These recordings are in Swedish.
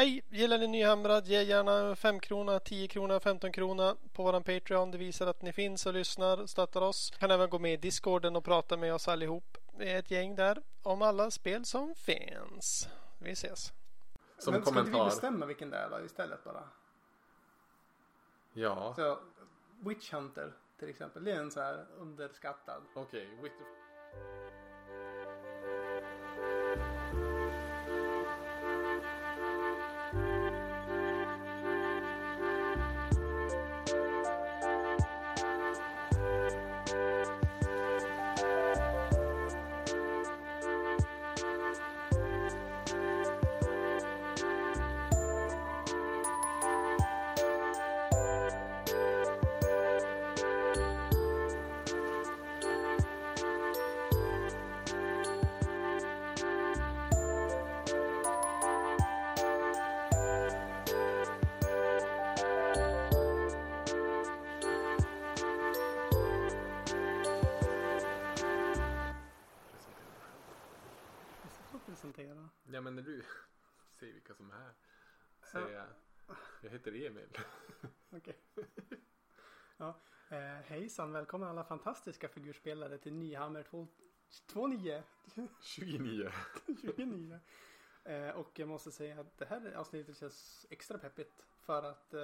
Hej! Gillar ni Nyhamrad? Ge gärna 5 krona, 10 krona, 15 krona på våran Patreon. Det visar att ni finns och lyssnar och stöttar oss. Kan även gå med i Discorden och prata med oss allihop. Vi är ett gäng där om alla spel som finns. Vi ses! Som Men ska inte vi kommentar. bestämma vilken det är då istället bara? Ja, Så, Witch Hunter till exempel. Det är en så här underskattad. okej. Okay. Hejsan, välkomna alla fantastiska figurspelare till Nyhammer 2 29. 29. 29. Eh, och jag måste säga att det här avsnittet känns extra peppigt. För att eh,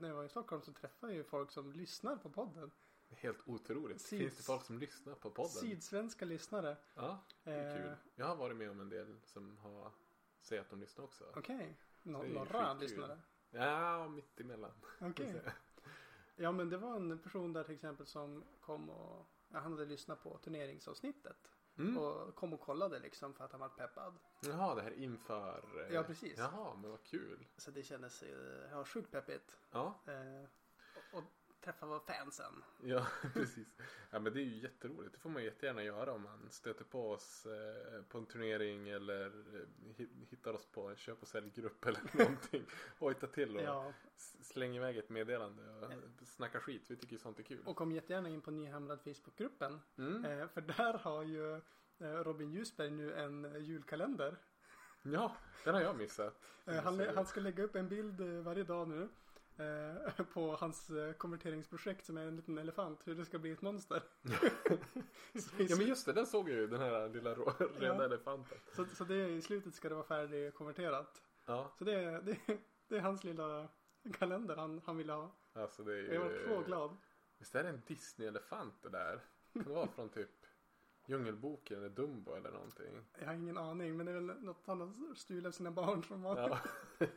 när jag var i Stockholm så träffade jag ju folk som lyssnar på podden. Helt otroligt. Syd- Finns det folk som lyssnar på podden? Sydsvenska lyssnare. Ja, det är Eh. kul. Jag har varit med om en del som har säger att de lyssnar också. Okej. Nå- Det är några lyssnare. Ja, mitt emellan. Okej. Ja men det var en person där till exempel som kom och ja, han hade lyssnat på turneringsavsnittet. Mm. Och kom och kollade liksom för att han var peppad. Jaha, det här inför. eh, Ja, precis. Jaha, men vad kul. Så det kändes eh, ja, sjukt peppigt. Ja, Eh, träffa fansen. ja precis. Ja, men det är ju jätteroligt. Det får man jättegärna göra om man stöter på oss eh, på en turnering eller eh, hi- hittar oss på en köp och säljgrupp eller någonting. Hojta till och Ja, släng iväg ett meddelande och snacka skit. Vi tycker sånt är kul. och kom jättegärna in på Nyhamrad Facebookgruppen. Mm. Eh, för där har ju Robin Ljusberg nu en julkalender. Ja, den har jag missat. Han, han ska lägga upp en bild varje dag nu. Eh, på hans eh, konverteringsprojekt som är en liten elefant. Hur det ska bli ett monster. Ja men just det, den såg jag ju. Den här lilla röda Ja. elefanten. så, så det, i slutet ska det vara färdigkonverterat. Ja, Så det, är- det, det är hans lilla kalender han, han ville ha. alltså det är ju... Jag var så glad. Visst är det en Disney-elefant det där? Kan det vara från typ Djungelboken eller Dumbo eller någonting? Jag har ingen aning men det är väl något han har stulit av sina barn som var. Ja.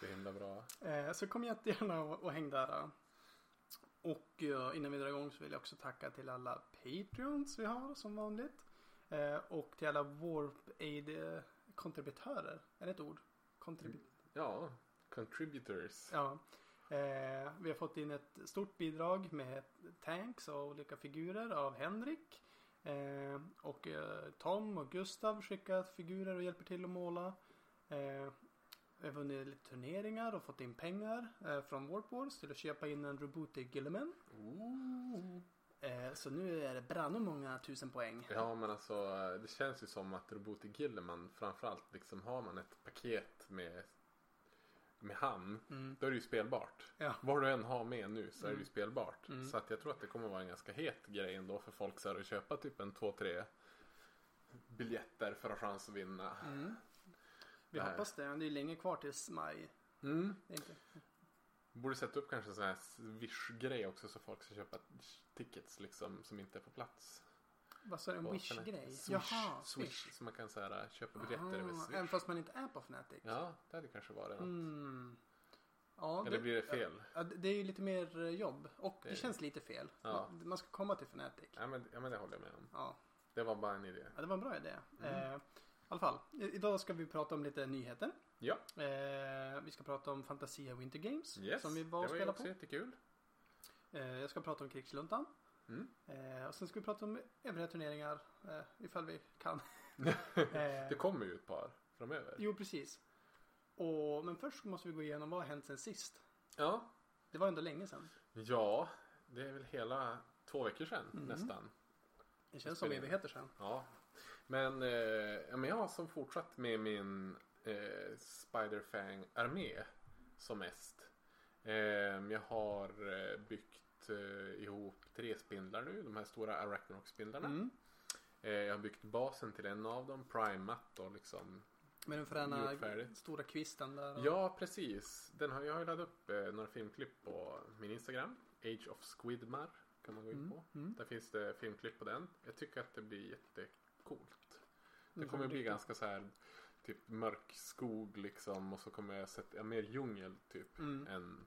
Så himla bra. Eh, så kom jättegärna och, häng där. eh. Och eh, innan vi drar igång så vill jag också tacka till alla Patreons vi har som vanligt. Och till alla Warp Aid kontributörer. Är det ett ord? Kontribut Ja, contributors. Ja. Vi har fått in ett stort bidrag med tanks och olika figurer av Henrik. Och Tom och Gustav skickat figurer och hjälper till att måla. Eh, vi har vunnit lite turneringar och fått in pengar eh, från Warp Wars till att köpa in en Robotic Gilliman. Ooh. Eh, så nu är det brand många tusen poäng. Ja men alltså det känns ju som att Roboti Gilliman framförallt liksom har man ett paket med med han, Mm. då är det ju spelbart. Ja. Vad du än har med nu så är det ju Mm. spelbart. Mm. Så att jag tror att det kommer vara en ganska het grej ändå för folk så här att köpa typ en två, tre biljetter för att ha chans att vinna. Mm. Vi Det här. hoppas det. Det är länge kvar tills maj. Mm. Borde sätta upp kanske en sån här Wish-grej också så folk ska köpa tickets liksom som inte är på plats. Vad sa du? En Wish-grej? Jaha, Swish. Så man kan så här, köpa biljetter över Ah, Swish. Även fast man inte är på Fnatic? Ja, det hade kanske varit något. Mm. Ja, Eller blir det fel? Ja, det det är ju lite mer eh, jobb och det, Det- känns lite fel. Ja. Man, man ska komma till Fnatic. Ja men, ja men det håller jag med om. Ja, Det var bara en idé. ja det var en bra idé. Mm. Eh, I alla fall, idag ska vi prata om lite nyheter. Ja, Eh, vi ska prata om Fantasia Winter Games yes. som vi var och det var ju spelade också på. jättekul. Eh, jag ska prata om Krigsluntan. Mm. Eh, och sen ska vi prata om övriga turneringar eh, ifall vi kan. Eh, Det kommer ju ett par framöver. jo, precis. Och, men först måste vi gå igenom vad har hänt sen sist. Ja. Det var ändå länge sedan. Ja, det är väl hela två veckor sedan Mm. nästan. Det känns som evigheter sedan. Ja. Men, eh, men jag har som fortsatt med min eh, Spiderfang-armé som mest. Ehm, jag har eh, byggt eh, ihop tre spindlar nu, de här stora Arachnarok-spindlarna. Mm. Eh, jag har byggt basen till en av dem, primat och liksom Med den fräna stora kvisten där. och- Ja, precis. Den har, jag har ju laddat upp eh, några filmklipp på min Instagram. Age of Squidmar kan man gå in Mm, på. mm. Där finns det filmklipp på den. Jag tycker att det blir jättecoolt. Det Mm, kommer bli riktigt. ganska så här typ mörk skog liksom och så kommer jag sätta ja, mer djungel typ Mm. än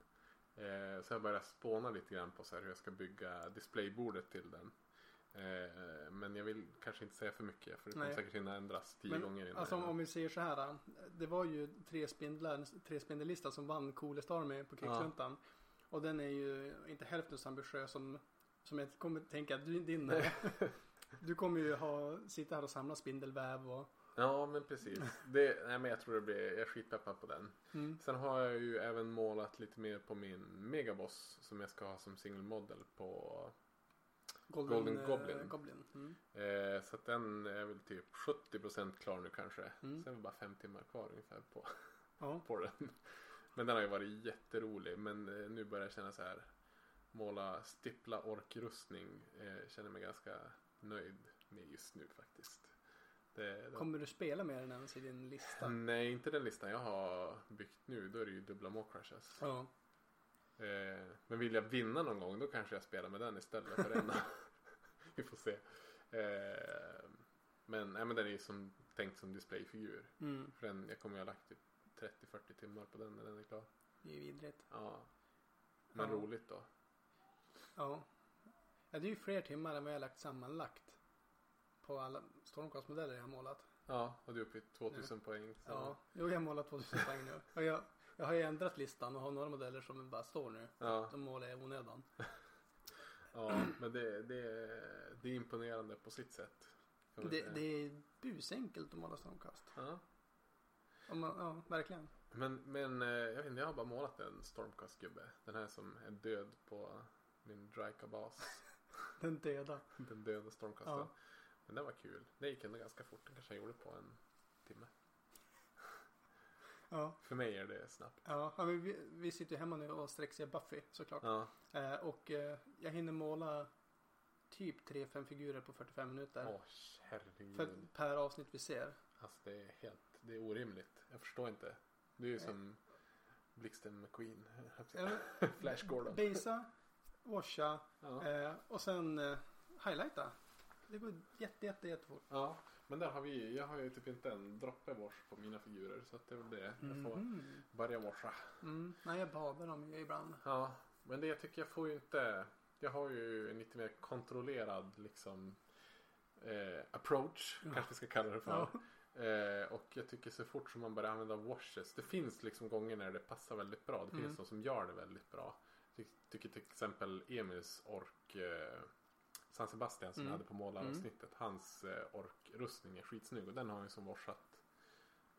eh, så jag börjar spåna lite grann på så här hur jag ska bygga displaybordet till den. Eh, men jag vill kanske inte säga för mycket för det kommer Nej. säkert hinna ändras tio Men, gånger innan. Alltså om, om vi säger så här. Det var ju tre spindlar, tre spindellista som vann Coolest Army på Krigsluntan. Och den är ju inte hälften så ambitiös som, som jag kommer tänka att din är. Du kommer ju ha, sitta här och samla spindelväv och Ja men precis. Det, nej, men jag tror det blir, jag är skitpeppad på den. mm, Sen har jag ju även målat lite mer på min megaboss som jag ska ha som single model på. Golden, Golden eh, Goblin. Goblin. Mm. Eh, så att den är väl typ 70% klar nu kanske. Mm. Sen är det bara fem timmar kvar ungefär på, Ja. på den. Men den har ju varit jätterolig. Men eh, nu börjar jag känna så här. Måla stippla orkrustning. Eh, känner mig ganska nöjd med just nu faktiskt. Det, det, Kommer du spela med den ens i din lista? Nej, inte den listan jag har byggt nu. Då är det ju dubbla more crushes. Ja. Eh, men vill jag vinna någon gång då kanske jag spelar med den istället för denna. Vi får se. Eh, men, nej, men den är ju som, tänkt som displayfigur. Mm. För den, jag kommer ju ha lagt typ 30-40 timmar på den när den är klar. Det är ju vidrigt. Ja. Men Ja. roligt då. Ja. Ja. Det är ju fler timmar än vad jag har lagt sammanlagt. På alla Stormcast-modeller jag har målat. Ja, och du är uppe i 2000 poäng. Så. Ja, jo jag har målat 2000 poäng nu. Och jag, jag har ju ändrat listan och har några modeller som bara står nu. Ja, De målar jag i onödan. ja, men det, det, det är imponerande på sitt sätt. Det, det är busenkelt att måla Stormcast. Ja. Om man, ja, verkligen. Men, men eh, jag vet inte, jag har bara målat en Stormcast-gubbe. Den här som är död på min Dryka-bas. Den döda. Den döda Stormcasten. Ja. Men den var kul. Det gick ändå ganska fort. Den kanske jag gjorde på en timme. Ja, För mig är det snabbt. ja. men vi, vi sitter ju hemma nu och sträckser Buffy såklart. Ja. Eh, och eh, jag hinner måla typ 3-5 figurer på 45 minuter. Åh herregud. För, per avsnitt vi ser. Alltså det är helt, det är orimligt. Jag förstår inte. Du är ju som Blixten McQueen. Flash Gordon. Basa, washa Ja. eh, och sen eh, highlighta. Det går jätte, jätte, jättefort. ja. Men där har vi, jag har ju typ inte en droppe wash på mina figurer. Så att det är väl det. Jag får Mhm. börja washa. Mm. Nej, jag badar dem ju ibland. Ja, men det jag tycker jag får ju inte. Jag har ju en lite mer kontrollerad liksom eh, approach. Ja. Kanske vi ska kalla det för. Ja. Eh, och jag tycker så fort som man börjar använda washes. Det finns liksom gånger när det passar väldigt bra. Det Mm. finns de som gör det väldigt bra. Tycker till exempel Emils ork eh, San Sebastian som Mm. jag hade på målaravsnittet. Hans eh, orkrustning är skitsnygg och den har jag ju som washat.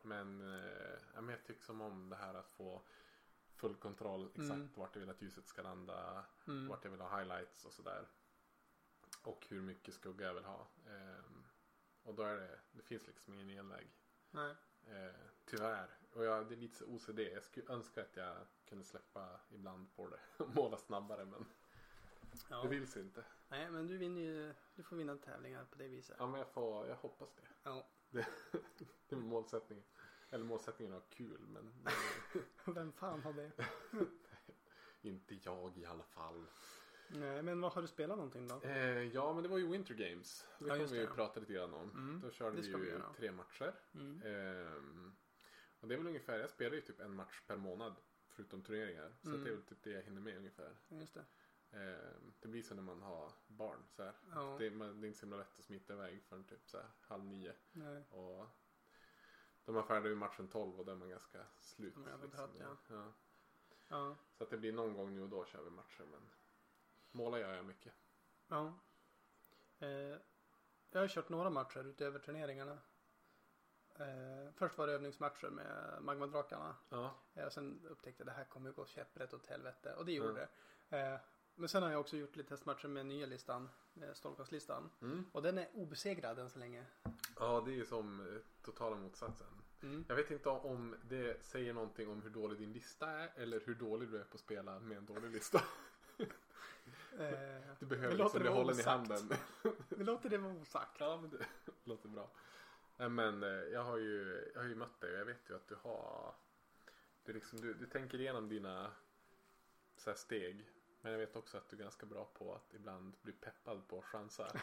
Men, eh, jag tycker som om det här att få full kontroll exakt Mm. vart jag vill att ljuset ska landa. Mm. Vart jag vill ha highlights och sådär. Och hur mycket skugga jag vill ha. Ehm, och då är det, det finns liksom ingen genväg. Nej. Eh, tyvärr. Och jag, det är lite så OCD. Jag skulle önska att jag kunde släppa ibland på det. Och måla snabbare men Ja. det vill sig inte. Nej, men du vinner ju. Du får vinna tävlingar på det viset. Ja men jag, får, jag hoppas det. Ja. Det är målsättningen. Eller målsättningen att ha kul men Vem fan har det? inte jag i alla fall. Nej, men vad har du spelat någonting då? Eh, ja men det var ju Winter Games. Det Ja, kommer vi ju det. prata lite grann om. Mm, Då körde det vi vi ju göra. tre matcher. Mm. Ehm, och det är väl ungefär, jag spelar ju typ en match per månad. Förutom turneringar. Så Mm. det är väl typ det jag hinner med ungefär. Just det. Ehm, det blir så när man har barn. Så. Ja. Det, är, man, det är inte så himla lätt att smita iväg förrän typ så här, halv nio. Nej. Och de är färdiga vid matchen 12 och då är man ganska slut. Jävligt trött, ja. ja. Ja. Så att det blir någon gång nu och då kör vi matcher. Men måla gör jag mycket. Ja. Eh, jag har kört några matcher utöver turneringarna. Eh, först var det övningsmatcher med Magmadrakarna. Ja. Eh, sen upptäckte jag att det här kommer gå käpprätt åt helvete. Och det gjorde Ja. det. Eh, men sen har jag också gjort lite testmatcher med nya listan. Stormcast-listan. Mm. Och den är obesegrad än så länge. Ja, det är ju som eh, totala motsatsen. Mm. Jag vet inte om det säger någonting om hur dålig din lista är eller hur dålig du är på att spela med en dålig lista. Eh, Du behöver liksom det bli vara hållen i handen. vi låter det vara osagt. Ja, men det låter bra. Nej, men eh, jag har ju, jag har ju mött dig och jag vet ju att du har är liksom, du, du tänker igenom dina så steg. Men jag vet också att du är ganska bra på att ibland bli peppad på chansar.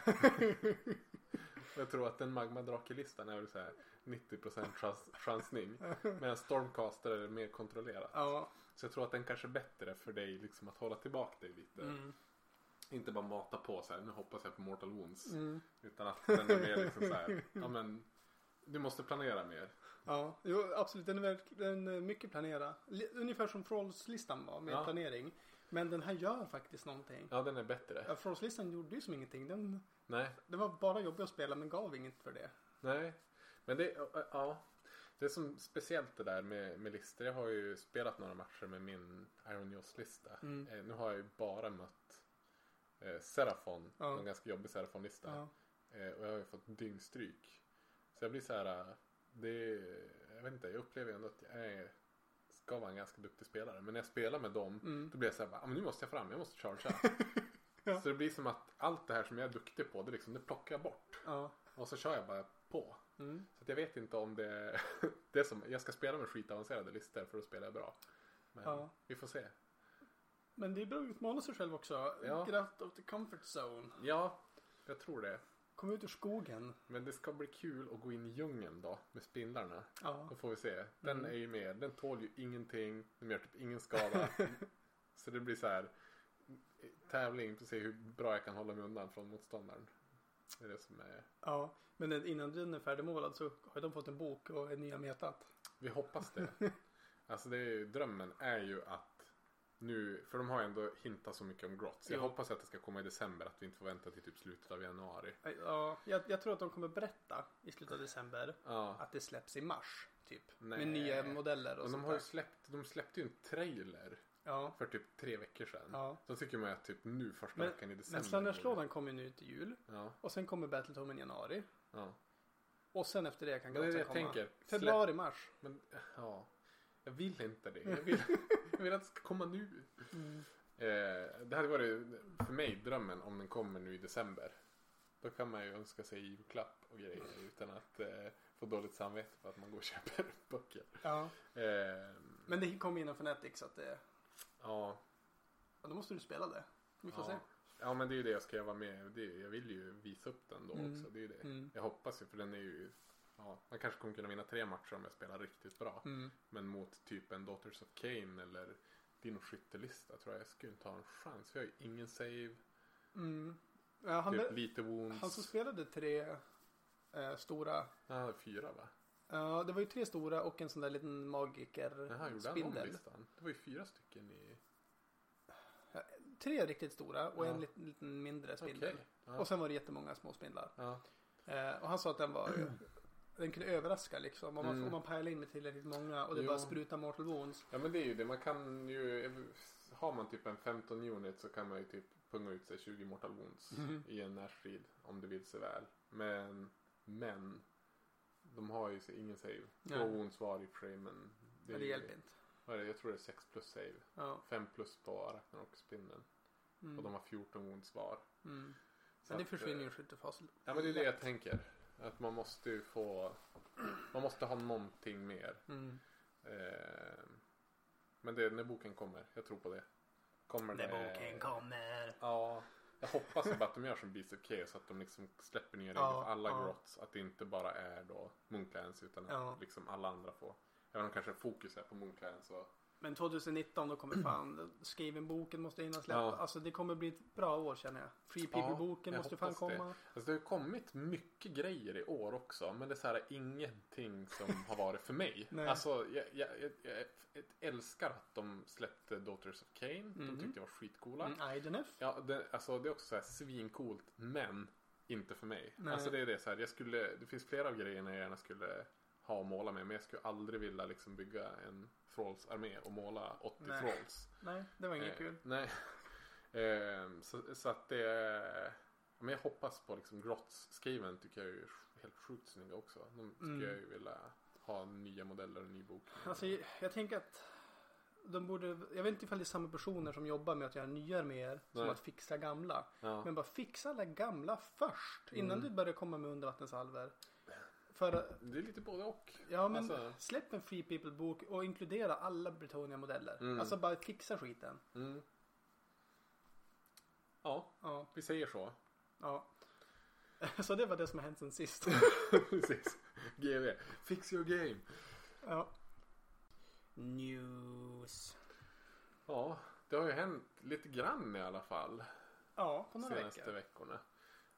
Jag tror att den magmadrakelistan är väl så här 90% chans, chansning. Medan Stormcaster är mer kontrollerat. Ja. Så jag tror att den kanske är bättre för dig liksom att hålla tillbaka dig lite. Mm. Inte bara mata på så här, nu hoppas jag på Mortal Wounds. Mm. Utan att den är mer liksom så här, ja men du måste planera mer. Ja, jo, absolut. Den är, verk- den är mycket planerad. Li- Ungefär som Frolls-listan var med Ja. planering. Men den här gör faktiskt någonting. Ja den är bättre. Ja, Frolls-listan gjorde ju som ingenting. Den, Nej, den var bara jobbig att spela men gav inget för det. nej. Men det, ja. Det är som speciellt det där med, med listor. Jag har ju spelat några matcher med min Iron Joss-lista. Mm. Eh, nu har jag ju bara mött eh, Serafon. Ja. En ganska jobbig Serafon-lista. Ja. Eh, och jag har ju fått dyngstryk. Så jag blir så här. eh, Det, jag vet inte, jag upplever ändå att jag är, ska vara en ganska duktig spelare. Men när jag spelar med dem Mm. Då blir jag så här, bara, "Ah, men nu måste jag fram, jag måste chargea. Ja. Så det blir som att allt det här som jag är duktig på, det, liksom, det plockar jag bort. Ja. Och så kör jag bara på. Mm. Så att jag vet inte om det, det är som, jag ska spela med skitavancerade listor för spelar jag bra. Men Ja. vi får se. Men det är bra att utmana sig själv också. Ja. Get out of the comfort zone. Ja, jag tror det. Kom ut ur skogen. Men det ska bli kul att gå in i djungeln då med spindlarna. Ja. Då får vi se. Den Mm. är ju med. Den tål ju ingenting. Den gör typ ingen skada. så det blir så här tävling för att se hur bra jag kan hålla mig undan från motståndaren. Det är det som är. Ja. Men innan den är färdigmålad så har de fått en bok och en nya metat. Vi hoppas det. alltså det är ju, drömmen är ju att nu, för de har ju ändå hintat så mycket om Grotts. Jag Jo. hoppas att det ska komma i december, att vi inte får vänta till typ slutet av januari. Ja, jag, jag tror att de kommer berätta i slutet av december Ja. att det släpps i mars. Typ. Nej. Med nya modeller och Och de har ju släppt, de släppte ju en trailer Ja. för typ tre veckor sedan. Ja. Då tycker man att typ nu första Men- veckan i december. Men Slenderslådan kommer ju nu till jul. Ja, Och sen kommer Battletomen i januari. ja. Och sen efter det kan Men jag komma. tänker. Februari, mars. Men ja, jag vill inte det. Jag vill, jag vill att det ska komma nu. Eh, det hade varit för mig drömmen om den kommer nu i december. Då kan man ju önska sig julklapp och grejer utan att eh, få dåligt samvete för att man går och köper böcker. Ja. Eh, Men det kommer innan Fnatic så att det... ja, Ja, då måste du spela det. Vi får ja. se. ja, men det är ju det jag ska vara med. Det, jag vill ju visa upp den då Mm. också. Det är ju det. Mm. Jag hoppas ju för den är ju Ja, man kanske kommer kunna vinna tre matcher om jag spelar riktigt bra. Mm. Men mot typ en Daughters of Cain eller Dino skyttelista tror jag jag skulle inte ha en chans. Vi har ju ingen save, Mm. Ja, han, typ lite wounds. han som spelade tre eh, stora. Ja, fyra va? Ja, det var ju tre stora och en sån där liten magiker Jaha, gjorde han spindel. listan? Det var ju fyra stycken i... Tre riktigt stora och Ja. en liten, liten mindre spindel. Ja. Och sen var det jättemånga små spindlar. ja. Eh, och han sa att den var den kunde överraska liksom. Om man, Mm. om man pärlade in med tillräckligt många och det Jo. bara sprutar mortal wounds. ja, men det är ju det. Man kan ju... Har man typ en 15 unit så kan man ju typ punga ut sig 20 mortal wounds Mhm. i en närstrid om det vill sig väl. Men, men de har ju ingen save. Två Nej. wounds var i och för sig men Men det hjälper inte. Vad är det? Jag tror det är 6 plus save. Ja. 5 plus på Ragnarok-spindeln. Mm. Och de har 14 wounds var. Mm. Men det försvinner ju eh, i skyttefas. Ja men det är det jag tänker. Att man måste ju få... Man måste ha någonting mer. Mm. Eh, men det är när boken kommer. Jag tror på det. Kommer När det... boken kommer. Ja. Jag hoppas bara att de gör som Beast of Chaos. Att de liksom släpper nya regler Ja, för alla ja. grots. Att det inte bara är då Moonlands utan att Ja. liksom alla andra får. Även om kanske fokus är på Moonlands och Men 2019 då kommer fan skriven-boken måste hinna släppa. Ja. Alltså det kommer bli ett bra år känner jag. Free Ja, People-boken jag måste fan hoppas det. komma. Alltså det har kommit mycket grejer i år också. Men det är så här ingenting som har varit för mig. Nej. Alltså jag, jag, jag, jag, älskar att de släppte Daughters of Cain. Mhm. De tyckte jag var skitcoola. Mm, Idenef. Ja, det, alltså det är också så här svincoolt. Men inte för mig. Nej. Alltså det är det så här. Jag skulle, det finns flera av grejerna jag gärna skulle ha och måla med. Men jag skulle aldrig vilja liksom bygga en Thralls armé och måla 80 Nej. Thralls. Nej, det var inget Eh, kul. Nej. Ehm, så, så att det. Men jag hoppas på liksom Grotts skriven tycker jag är helt sjukt snygga också. De skulle Mm. jag ju vilja ha nya modeller och ny bok. Alltså jag, jag tänker att de borde, jag vet inte ifall det är samma personer som jobbar med att göra nya arméer som Nej. att fixa gamla. Ja. Men bara fixa alla gamla först innan Mm. du börjar komma med undervattensalver. För Det är lite både och. Ja men Alltså- släpp en Free People bok och inkludera alla Bretonia-modeller. Mm. Alltså bara fixa skiten. Mm. Ja, Ja, vi säger så. ja. Så det var det som har hänt sen sist. Precis. GV. Fix your game. ja. News. Ja, det har ju hänt lite grann i alla fall. Ja, på några senaste veckor. veckorna.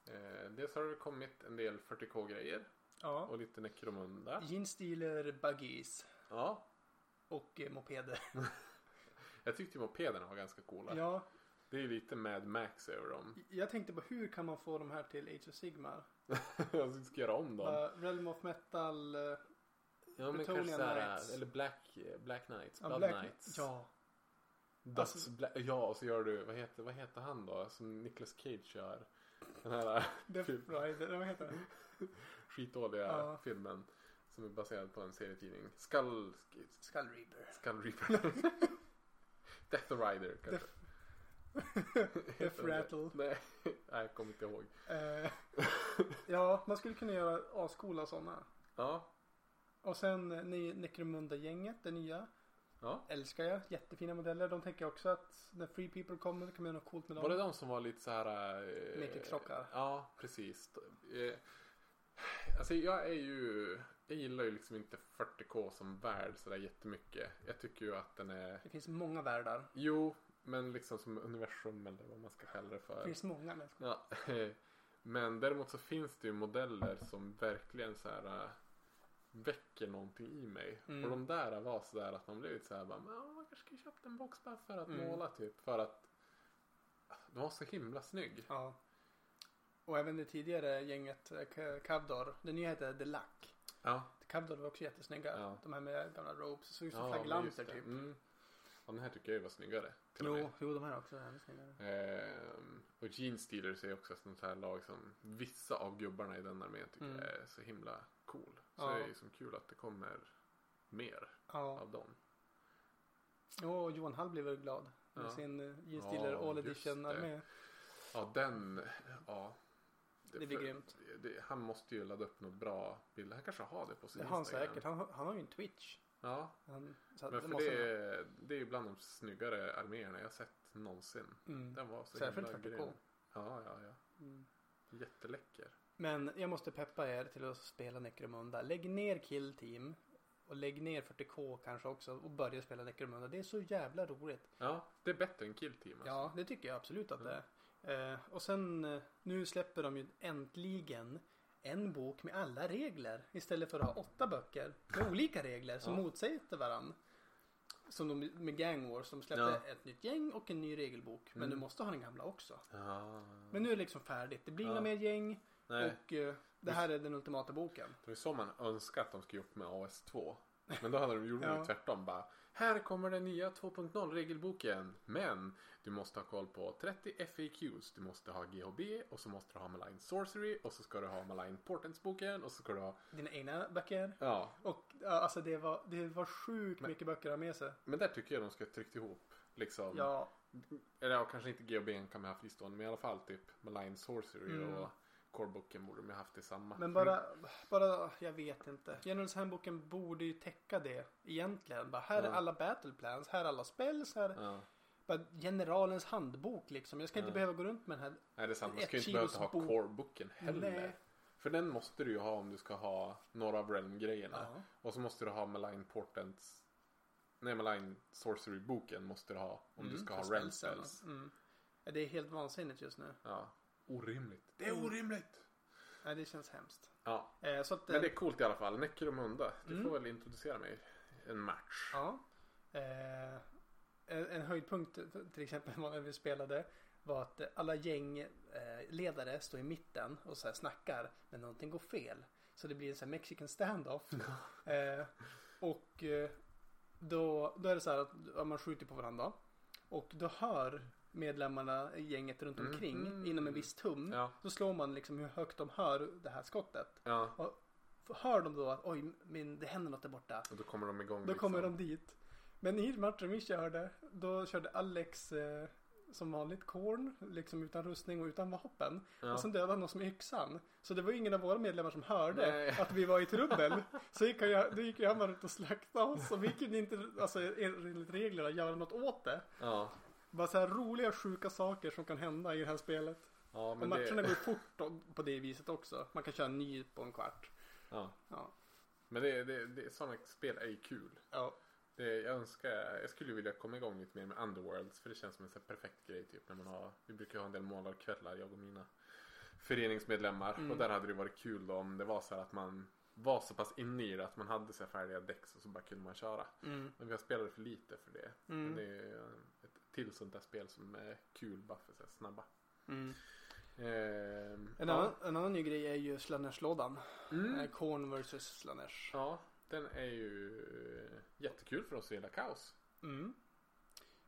Eh, dels har det kommit en del 40k-grejer Ja. och lite Necromunda. Jeansdealer, buggies Ja, och eh, mopeder. jag tyckte mopederna var ganska coola. Ja, Det är ju lite Mad Max över dem. jag tänkte på hur kan man få de här till Age of Sigmar? vi ska göra om dem. Bara Realm of Metal. eh, ja, men kanske såhär, Knights. eller Black, Black Knights, ja, Blood Black- Knights. Ja, Döds, alltså- Bla- ja, och så gör du, vad heter, vad heter han då? Som Nicolas Cage kör. Den här Death Typ. Rider, vad heter den? Skitdåliga Ja. filmen. Som är baserad på en serietidning. Skull, Skull Reaper. Skull Reaper. Death Rider kanske. Death Rattle. Nej, jag kommer inte ihåg. Eh, ja, man skulle kunna göra ascoola sådana. Ja, Och sen eh, ni- Necromunda-gänget, det nya. ja. Älskar jag. Jättefina modeller. De tänker också att när Free People kommer kan man göra något coolt med dem. Var det de som var lite så här... Eh, Matrix-rockar? Ja, precis. Eh, alltså jag är ju... Jag gillar ju liksom inte 40K som värld sådär jättemycket. Jag tycker ju att den är... Det finns många världar. Jo, men liksom som universum eller vad man ska kalla det Det för. finns många. Men... Ja, men däremot så finns det ju modeller som verkligen så här äh, väcker någonting i mig. Mm. Och de där var så där att man blev lite så här bara, man kanske skulle köpt en box bara för att Mm. måla typ. För att de var så himla snygg. Ja. Och även det tidigare gänget, eh, Kavdor. Det nya heter The Luck. Ja, Kavdor var också jättesnygga. Ja. De här med gamla ropes. Såg ut som ja flaglanter typ. Mm. Ja, den här tycker jag var snyggare. Till Jo, jo, de här också är snyggare. Ehm, och Gene Stealers är också ett sånt här lag som vissa av gubbarna i den armén tycker Mm. är så himla cool. Så Ja. det är ju som kul att det kommer mer Ja. av dem. Jo, och Johan Hall blev väl glad. Med Ja. sin uh, Jeansdealer Ja, All just Edition det. armé. Ja, den. Ja. Det blir grymt. det, han måste ju ladda upp något bra bilder. Han kanske har det på sin Det har han Instagram. säkert. Han, har- han har ju en Twitch. Ja, Han, men det för måste det, är, det är ju bland de snyggare arméerna jag sett någonsin. Mm. Den var så Särskilt himla 40K. grym. Ja, ja, ja. Mm. Jätteläcker. Men jag måste peppa er till att spela Necromunda. Lägg ner Kill Team. Och lägg ner 40K kanske också och börja spela Necromunda. Det är så jävla roligt. Ja, det är bättre än Kill Team alltså. Ja, det tycker jag absolut att Mm. det är. Eh, och sen eh, nu släpper de ju äntligen en bok med alla regler istället för att ha åtta böcker med olika regler som Ja. motsäger varandra. Som de med Gang Wars, de släppte Ja. ett nytt gäng och en ny regelbok. Men Mm. du måste ha den gamla också. Ja. Men nu är det liksom färdigt. Det blir inga mer gäng Nej, och eh, det här är den ultimata boken. det var så man önskar att de skulle gjort med AS2. Men då hade de gjort Ja. det tvärtom bara. Här kommer den nya 2.0 regelboken. Men du måste ha koll på 30 FAQs. Du måste ha GHB och så måste du ha Malign Sorcery och så ska du ha Malign Portents-boken och så ska du ha... Dina egna böcker. Ja, Och ja, alltså det var, det var sjukt Men- mycket böcker att ha med sig. men där tycker jag de ska tryckt ihop. Liksom. Ja, Eller ja, kanske inte GHB kan man ha fristående men i alla fall typ Malign Sorcery Mm. och Coreboken borde de ha haft i samma. Men bara, bara, jag vet inte. Generals handboken borde ju täcka det egentligen. Bara, här är Ja. alla battle plans, här är alla spells, här Ja. bara generalens handbok liksom. Jag ska inte Ja. behöva gå runt med den här. Nej det är sant, man ska ju inte behöva ha bok. core-boken heller. Nej. För den måste du ju ha om du ska ha några av Realm-grejerna. Ja. Och så måste du ha Malign Portents Nej, Malign Sorcery-boken måste du ha om du Mm, ska för ha Realm spells. Mm. Det är helt vansinnigt just nu. Ja. Orimligt. Det är Mm. orimligt! Nej, det känns hemskt. Ja, Eh, så att, men eh, det är coolt i alla fall. Necromunda. Du Mm. får väl introducera mig en match. Ja. Eh, en, en höjdpunkt till exempel när vi spelade var att alla gängledare står i mitten och så här snackar men någonting går fel. Så det blir en sån här mexican standoff. eh, och eh, då, då är det så här att man skjuter på varandra. Och då hör medlemmarna i gänget runt omkring Mhm. inom en viss tum. Ja, Så slår man liksom hur högt de hör det här skottet. ja. hör de då att oj, min, det händer något där borta. Och då kommer de igång. Då kommer liksom. de dit. Men i matchen vi körde, då körde Alex eh, som vanligt korn, liksom utan rustning och utan vapen. Ja. Och sen dödade han oss med yxan. Så det var ingen av våra medlemmar som hörde Nej. att vi var i trubbel. Så gick jag, då gick jag bara ut och slaktade oss och vi kunde inte, alltså enligt reglerna, göra något åt det. Ja. Bara så här roliga, sjuka saker som kan hända i det här spelet. Ja, Och men matcherna det... går fort på det viset också. Man kan köra ny på en kvart. Ja. Ja. Men det, det, det, sådana spel är ju kul. Ja. Det, jag önskar, jag skulle vilja komma igång lite mer med Underworlds för det känns som en så perfekt grej typ när man har, vi brukar ha en del målarkvällar jag och mina föreningsmedlemmar Mm. och där hade det varit kul då om det var så här att man var så pass inne i det att man hade så här färdiga däck och så bara kunde man köra. Mm. Men vi har spelat för lite för det. Mm. Men det är till sånt där spel som är kul bara för så här snabba. Mm. Ehm, En, ja. annan, en annan ny grej är ju Slanesh-lådan. Mm. Eh, Korn vs Slanesh. Ja, den är ju jättekul för oss som gillar kaos. Mm.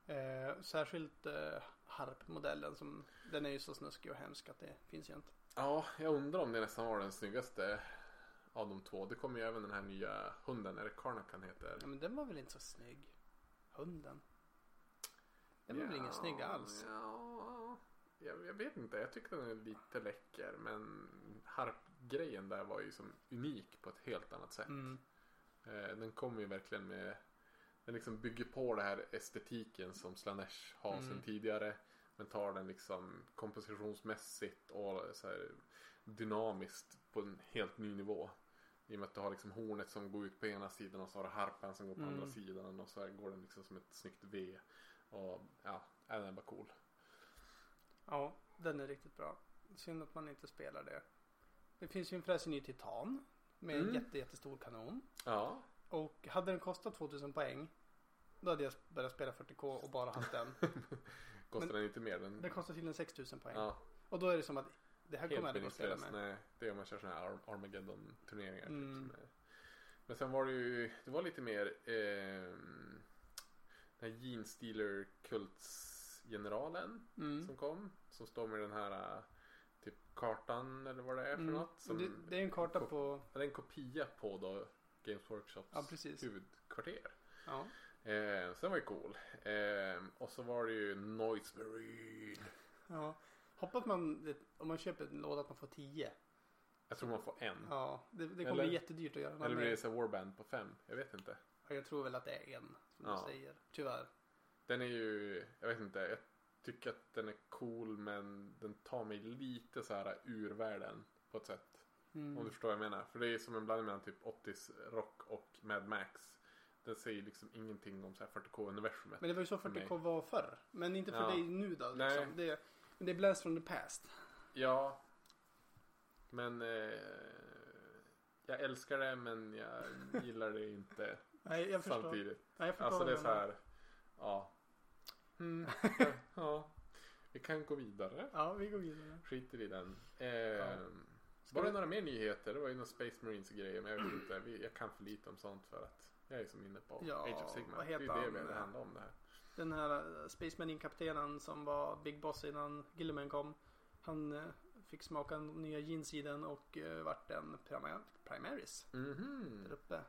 Eh, särskilt eh, harpmodellen som den är ju så snuskig och hemsk att det finns ju inte. Ja, jag undrar om det nästan var den snyggaste av de två. Det kommer ju även den här nya hunden, är det Karnakan heter? Ja, men den var väl inte så snygg? Hunden. Den var väl ingen snygg alls? Ja, jag, jag vet inte. Jag tycker den är lite läcker. Men harpgrejen där var ju som unik på ett helt annat sätt. Mm. Eh, den kommer ju verkligen med Den liksom bygger på det här estetiken som Slanesh har Mm. sedan tidigare. Men tar den liksom kompositionsmässigt och så här dynamiskt på en helt ny nivå. I och med att du har liksom hornet som går ut på ena sidan och så har du harpan som går på Mm. andra sidan och så går den liksom som ett snyggt V. Och ja, den är bara cool. Ja, den är riktigt bra. Synd att man inte spelar det. Det finns ju en förresten ny Titan. Med en Mm. jätte, jättestor kanon. Ja, Och hade den kostat 2000 poäng. Då hade jag börjat spela 40k och bara haft den. kostar Men- den inte mer. Den, Den kostar tydligen 6000 poäng. ja, Och då är det som att det här kommer jag helt aldrig att spela med. Nej, det är om man kör sådana här Ar- Armageddon-turneringar. Mm. Typ, som är- Men sen var det ju, det var lite mer ehm, den här Gene Stealer kultsgeneralen Mm. som kom. Som står med den här äh, typ kartan eller vad det är för Mm. något. Som det, det är en karta på... Ja, Det är en kopia på då Games Workshops Ja, precis. huvudkvarter. Ja. Eh, sen var det cool. Eh, och så var det ju Noise Marine. ja. Hoppas man, om man köper en låda, att man får 10. Jag tror man får en. Ja, det, det kommer Eller- bli jättedyrt att göra. Eller blir det så Warband på fem? Jag vet inte. Jag tror väl att det är en, som Ja. du säger. Tyvärr. Den är ju, jag vet inte. Jag tycker att den är cool men den tar mig lite så här ur världen på ett sätt. Mm. Om du förstår vad jag menar. För det är som en blandning mellan typ 80s rock och Mad Max. Den säger liksom ingenting om så här 40k-universumet. Men det var ju så för 40k var förr. Men inte för Ja. dig nu då. Nej. Liksom. Det, men det är blast from the past. Ja. Men eh, jag älskar det men jag gillar det inte Nej, jag förstår. samtidigt. Nej, jag förstår Alltså det är så här. Ja. Mm, ja. Vi kan gå vidare. Ja, vi går vidare. Skiter i den. Eh, Ska var det vi- några mer nyheter? Det var ju några Space Marines och grejer men jag vet inte. Vi- Jag kan för lite om sånt för att jag är som inne på Ja, Age of Sigmar. vad Det är heter ju det han? det handlar om det här. Den här uh, Space Marine-kaptenen som var Big Boss innan Gilliman kom. Han eh, fick smaka den nya jeansidan och uh, vart en prima- Primaris Mhm. där uppe.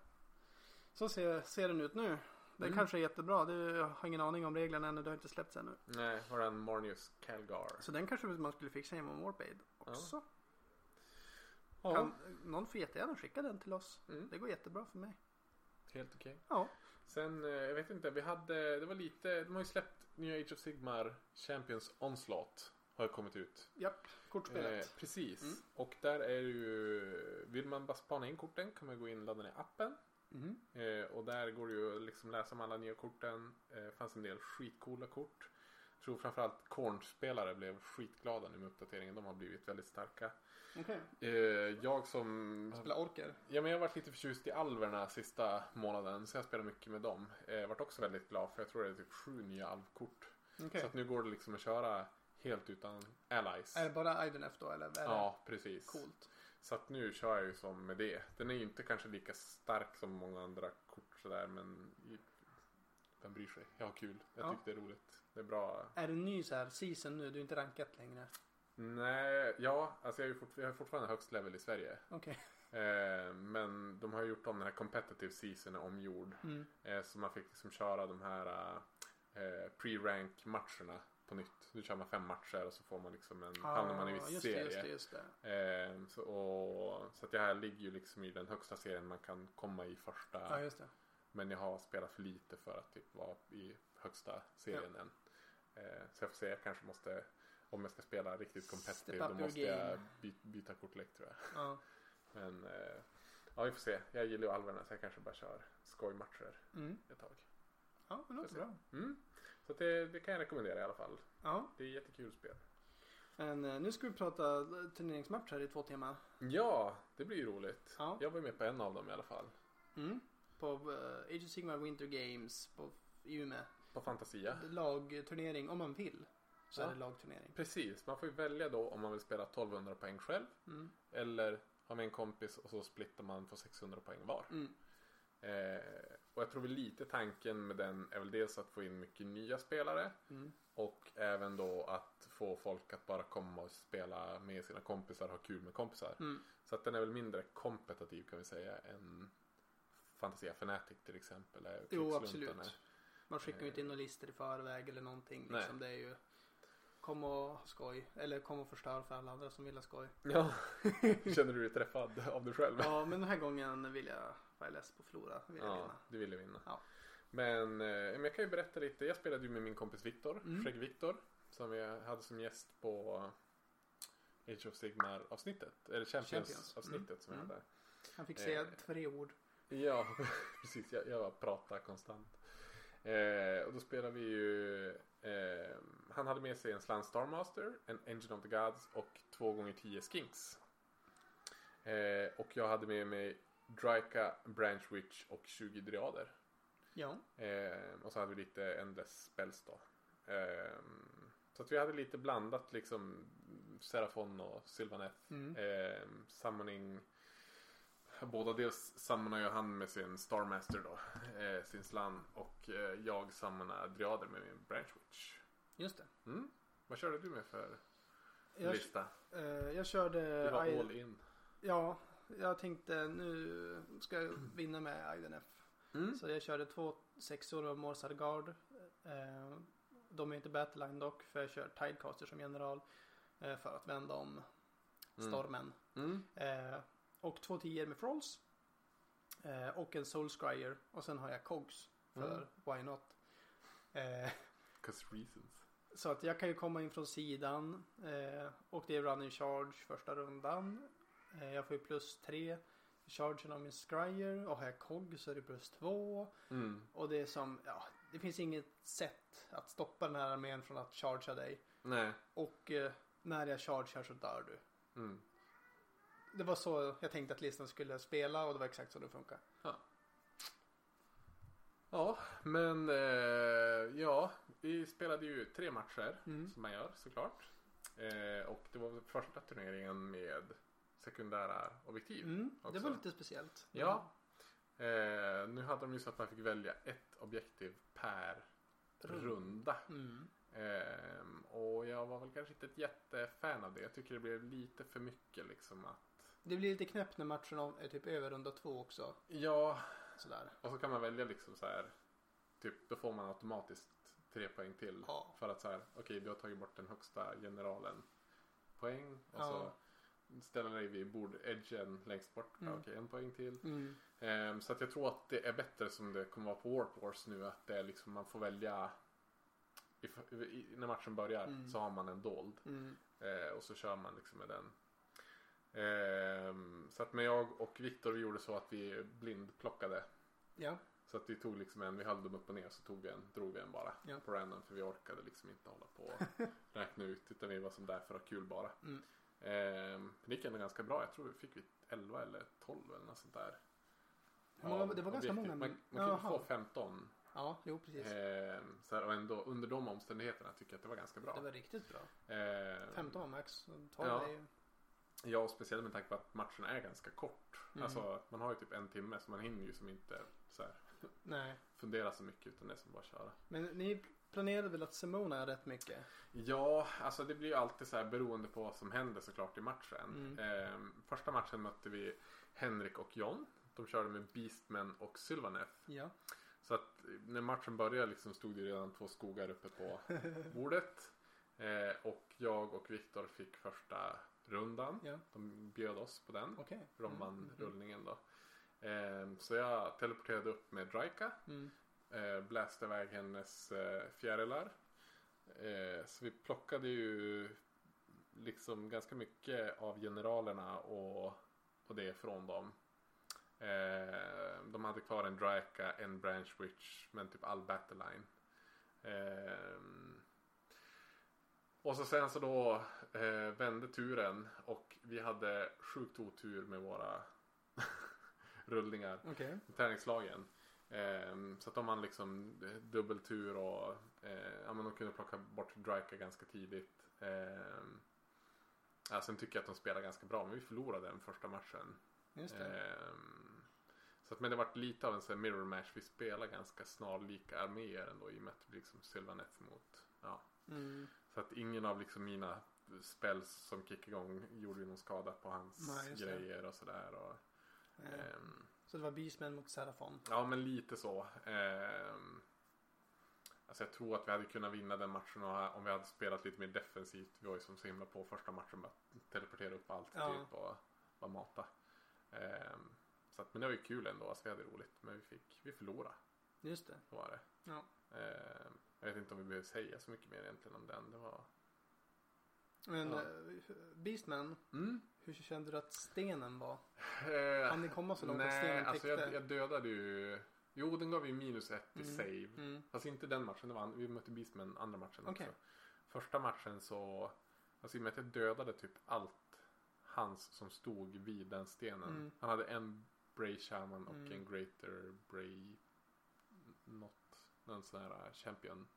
Så ser, ser den ut nu. Det Mm. kanske är jättebra. Det, jag har ingen aning om reglerna ännu. Det har inte släppts ännu. Nej, har den Marnius Calgar. Så den kanske man skulle fixa genom Warpaid också. Ja, Kan, någon får jättegärna skicka den till oss. Mm. Det går jättebra för mig. helt okej. Ja. Sen, eh, jag vet inte, vi hade, det var lite, de har ju släppt nya Age of Sigmar Champions Onslaught. Har kommit ut. Japp, kortspelet. Eh, precis. Mm. Och där är det ju, vill man bara spana in korten kan man gå in och ladda ner appen. Mhm. Eh, och där går det ju att liksom läsa om alla nya korten. Eh, fanns en del skitcoola kort. Jag tror framförallt Korn-spelare blev skitglada nu med uppdateringen. De har blivit väldigt starka. Okej. Eh, jag som... Spela orker. Ja men jag har varit lite förtjust i alverna sista månaden. Så jag spelar mycket med dem. Eh, Jag varit också väldigt glad för jag tror det är typ sju nya alvkort. Okej. Så att nu går det liksom att köra helt utan allies. Är det bara IDNF då eller? Det Ja, precis. Coolt. Så att nu kör jag ju som med det. Den är ju inte kanske lika stark som många andra kort sådär men vem bryr sig? Jag har kul. Jag Ja. tycker det är roligt. Det är bra. Är det ny så här season nu? Du är inte rankat längre? Nej, ja, alltså jag är fort, jag är fortfarande högst level i Sverige. Okej. Eh, men de har gjort om den här competitive seasonen omgjord. Mm. Eh, så man fick liksom köra de här eh, pre-rank matcherna på nytt. Nu kör man fem matcher och så får man liksom en, hamnar man i viss Ah, just det, serie. just det, just det. Eh, så, och, så att jag här ligger ju liksom i den högsta serien man kan komma i första. Ja, just det. Men jag har spelat för lite för att typ vara i högsta serien än. Eh, så jag får se, jag kanske måste, om jag ska spela riktigt competitive, då måste jag game. by, byta kortlek tror jag. Ja. Men eh, ja, vi får se. Jag gillar ju alverna så jag kanske bara kör skojmatcher Mm. ett tag. Ja, det låter bra. Mm. Så det, det kan jag rekommendera i alla fall. Ja, Det är jättekul spel. men eh, nu ska vi prata eh, turneringsmatcher i två timmar. Ja, det blir ju roligt. Ja. Jag var med på en av dem i alla fall. Mm. På uh, Age of Sigmar Winter Games på i Umeå. På Fantasia. Lagturnering om man vill. Så Ja. är det lagturnering. Precis, man får ju välja då om man vill spela 1200 poäng själv. Mm. Eller ha med en kompis och så splittar man för 600 poäng var. Mm. Eh, och jag tror väl lite tanken med den är väl dels att få in mycket nya spelare. Mm. Och även då att få folk att bara komma och spela med sina kompisar ha kul med kompisar. Mm. Så att den är väl mindre kompetitiv kan vi säga än Fantasia Fanatic till exempel. Är Jo, absolut. Man skickar ju inte in några listor i förväg eller någonting. Nej. Liksom. Det är ju kom och ha skoj. Eller kom och förstör för alla andra som vill ha skoj. Ja, känner du dig träffad av dig själv? Ja, men den här gången vill jag vara less på att förlora. Vill jag Ja, vinna. du ville vinna. Ja. Men, eh, men jag kan ju berätta lite. Jag spelade ju med min kompis Viktor, Mm. Skägg Viktor. Som jag hade som gäst på Age of Sigmar avsnittet. Eller Champions, Champions. avsnittet som Mm. jag hade. Han fick säga Eh. tre ord. Ja, precis. Jag, jag pratar konstant. Eh, och då spelar vi ju eh, Han hade med sig en Slant Starmaster, en Engine of the Gods och 2 gånger 10 Skinks. Eh, och jag hade med mig Dryka, Branch Witch och 20 Driader. Ja. Eh, och så hade vi lite Endless Spells då. Eh, så att vi hade lite blandat liksom Serafon och Sylvaneth. Mm. Eh, summoning. Båda dels summonar ju han med sin Starmaster då. Eh, sin slan. Och eh, jag summonar Driader med min Branch Witch. Just det. Mm. Vad körde du med för Jag, lista? eh, jag körde... Du var I- all in. Ja, jag tänkte nu ska jag vinna med IDNF. Mm. Så jag körde två sexor av Morsar Guard. Eh, de är inte Battleline dock för jag kör Tidecaster som general. Eh, för att vända om Mm. stormen. Mm. Eh, och två tior med Frolls. Eh, och en Soul Scryer. Och sen har jag Cogs. För Mm. why not. Cause reasons. så att jag kan ju komma in från sidan. Och det är running charge första rundan. Eh, jag får ju plus tre. Chargen av min Scryer. Och har jag Cog så är det plus två. Mm. Och det är som, ja, det finns inget sätt att stoppa den här armén från att chargea dig. Nej. Och eh, när jag chargear så dör du. Mm. Det var så jag tänkte att listan skulle spela och det var exakt så det funkar. Ja, men eh, ja, vi spelade ju tre matcher Mm. som man gör såklart. Eh, och det var första turneringen med sekundära objektiv. Mm, det var lite speciellt. Ja. Eh, nu hade de ju så att man fick välja ett objektiv per Rund. runda. Mm. Ehm, och jag var väl kanske inte ett jättefan av det. Jag tycker det blev lite för mycket liksom att Det blir lite knäppt när matchen är typ över runda två också. Ja, Sådär. och så kan man välja liksom så här. Typ, då får man automatiskt tre poäng till. Ja. För att så här, okej du har tagit bort den högsta generalen poäng. Och Ja. så ställer dig vid bord-edgen längst bort. Mm. Okej, en poäng till. Mm. Ehm, så att jag tror att det är bättre som det kommer vara på Warp Wars nu. Att det är liksom, man får välja. If, i, när matchen börjar Mm. så har man en dold. Mm. Eh, och så kör man liksom med den. Ehm, så att men jag och Viktor vi gjorde så att vi blindplockade. Ja. Så att vi tog liksom en, vi höll dem upp och ner så tog vi en, drog vi en bara Ja. på random för vi orkade liksom inte hålla på och räkna ut utan vi var som där för att ha kul bara. Mm. Ehm, det gick ändå ganska bra, jag tror vi fick vi 11 eller 12 eller något sånt där. Många- det var ganska många, Man, man kunde Jaha. få 15. Ja, jo precis. Ehm, så här, och ändå under de omständigheterna tycker jag att det var ganska bra. Det var riktigt bra. Ehm, 15 var max. 12 Ja. är ju... Ja, och speciellt med tanke på att matchen är ganska kort. Mm. Alltså man har ju typ en timme så man hinner ju som inte så här, fundera så mycket utan det är som bara köra. Men ni planerade väl att Simona rätt mycket? Ja, alltså det blir ju alltid så här beroende på vad som händer såklart i matchen. Mm. Ehm, första matchen mötte vi Henrik och John. De körde med Beastman och Sylvaneth. Ja. Så att när matchen började liksom stod det redan två skogar uppe på bordet. Eh, och jag och Viktor fick första rundan. Ja. De bjöd oss på den. Okej. För de Mm, vann mm, rullningen då. Eh, så jag teleporterade upp med Draika. Mm. Eh, bläste iväg hennes eh, fjärilar. Eh, så vi plockade ju liksom ganska mycket av generalerna och, och det från dem. Eh, de hade kvar en Draika, en Branch Witch, men typ all Battleline. Eh, och så sen så då eh, vände turen och vi hade sjukt otur med våra rullningar Okej. tärningslagen. Ehm, så att de hade liksom eh, dubbeltur och eh, ja, men de kunde plocka bort Draika ganska tidigt. Ehm, ja, sen tycker jag att de spelar ganska bra men vi förlorade den första matchen. Just det. Ehm, så att, men det varit lite av en sån mirror match. Vi spelar ganska snarlika arméer ändå i och med att det blir liksom Sylvaneth mot ja. Mm. Så att ingen av liksom mina spells som kickade igång gjorde ju någon skada på hans Nej, grejer och sådär. Och, Eh, ehm, Så det var Beastman mot Serafon. Ja men lite så. Ehm, alltså jag tror att vi hade kunnat vinna den matchen om vi hade spelat lite mer defensivt. Vi var ju som så himla på första matchen med att teleportera upp allt Ja. typ och bara mata. Ehm, så att, men det var ju kul ändå. Alltså vi hade roligt. Men vi fick, vi förlorade. Just det. Så var det. Ja. Ehm, jag vet inte om vi behöver säga så mycket mer egentligen om den. Det var... Men Ja. eh, Beastman, Mm. Hur kände du att stenen var? Eh, Hann ni komma så långt att Nej, stenen alltså täckte? jag, jag dödade ju. Jo, den gav ju minus ett i Mm. save. Mm. Fast inte den matchen, det var, an- vi mötte Beastman andra matchen Okej. också. Första matchen så, alltså i och med att jag dödade typ allt hans som stod vid den stenen. Mm. Han hade en Bray Shaman och Mm. en Greater Bray något, någon sån här äh, champion.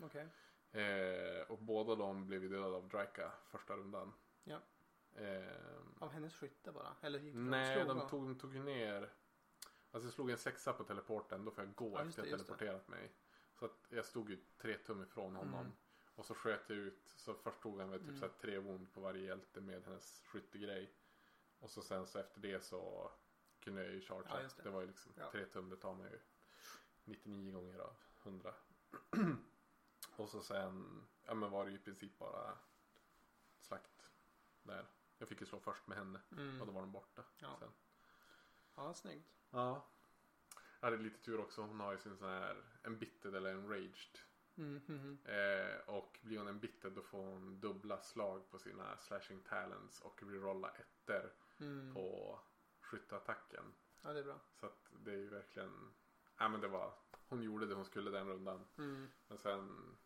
Okej. Eh, och båda de blev ju dödade av Draika första rundan. Ja. Eh, Av hennes skytte bara? Eller gick de Nej, de tog, de tog ner. Alltså jag slog en sexa på teleporten. Då får jag gå Ja, efter det, jag just det. teleporterat mig. Så att jag stod ju tre tum ifrån honom. Mm. Och så sköt jag ut. Så först tog han väl typ Mm. så här tre wound på varje hjälte med hennes skyttegrej. Och så sen så efter det så kunde jag ju chargea. Ja, det. det. var ju liksom Ja. tre tum. Det tar mig ju 99 gånger av 100. och så sen ja, men var det ju i princip bara slakt där. Jag fick ju slå först med henne Mm. och då var de borta. Ja. Sen. Ja, snyggt. Ja. Jag hade lite tur också. Hon har ju sin sån här en bitted eller en raged. Mm, mm, Eh, och blir hon en bitted då får hon dubbla slag på sina slashing talents och rerolla ettor mm. på skytteattacken. Ja, det är bra. Så att det är ju verkligen, ja men det var, hon gjorde det hon skulle den rundan. Mm. Men sen,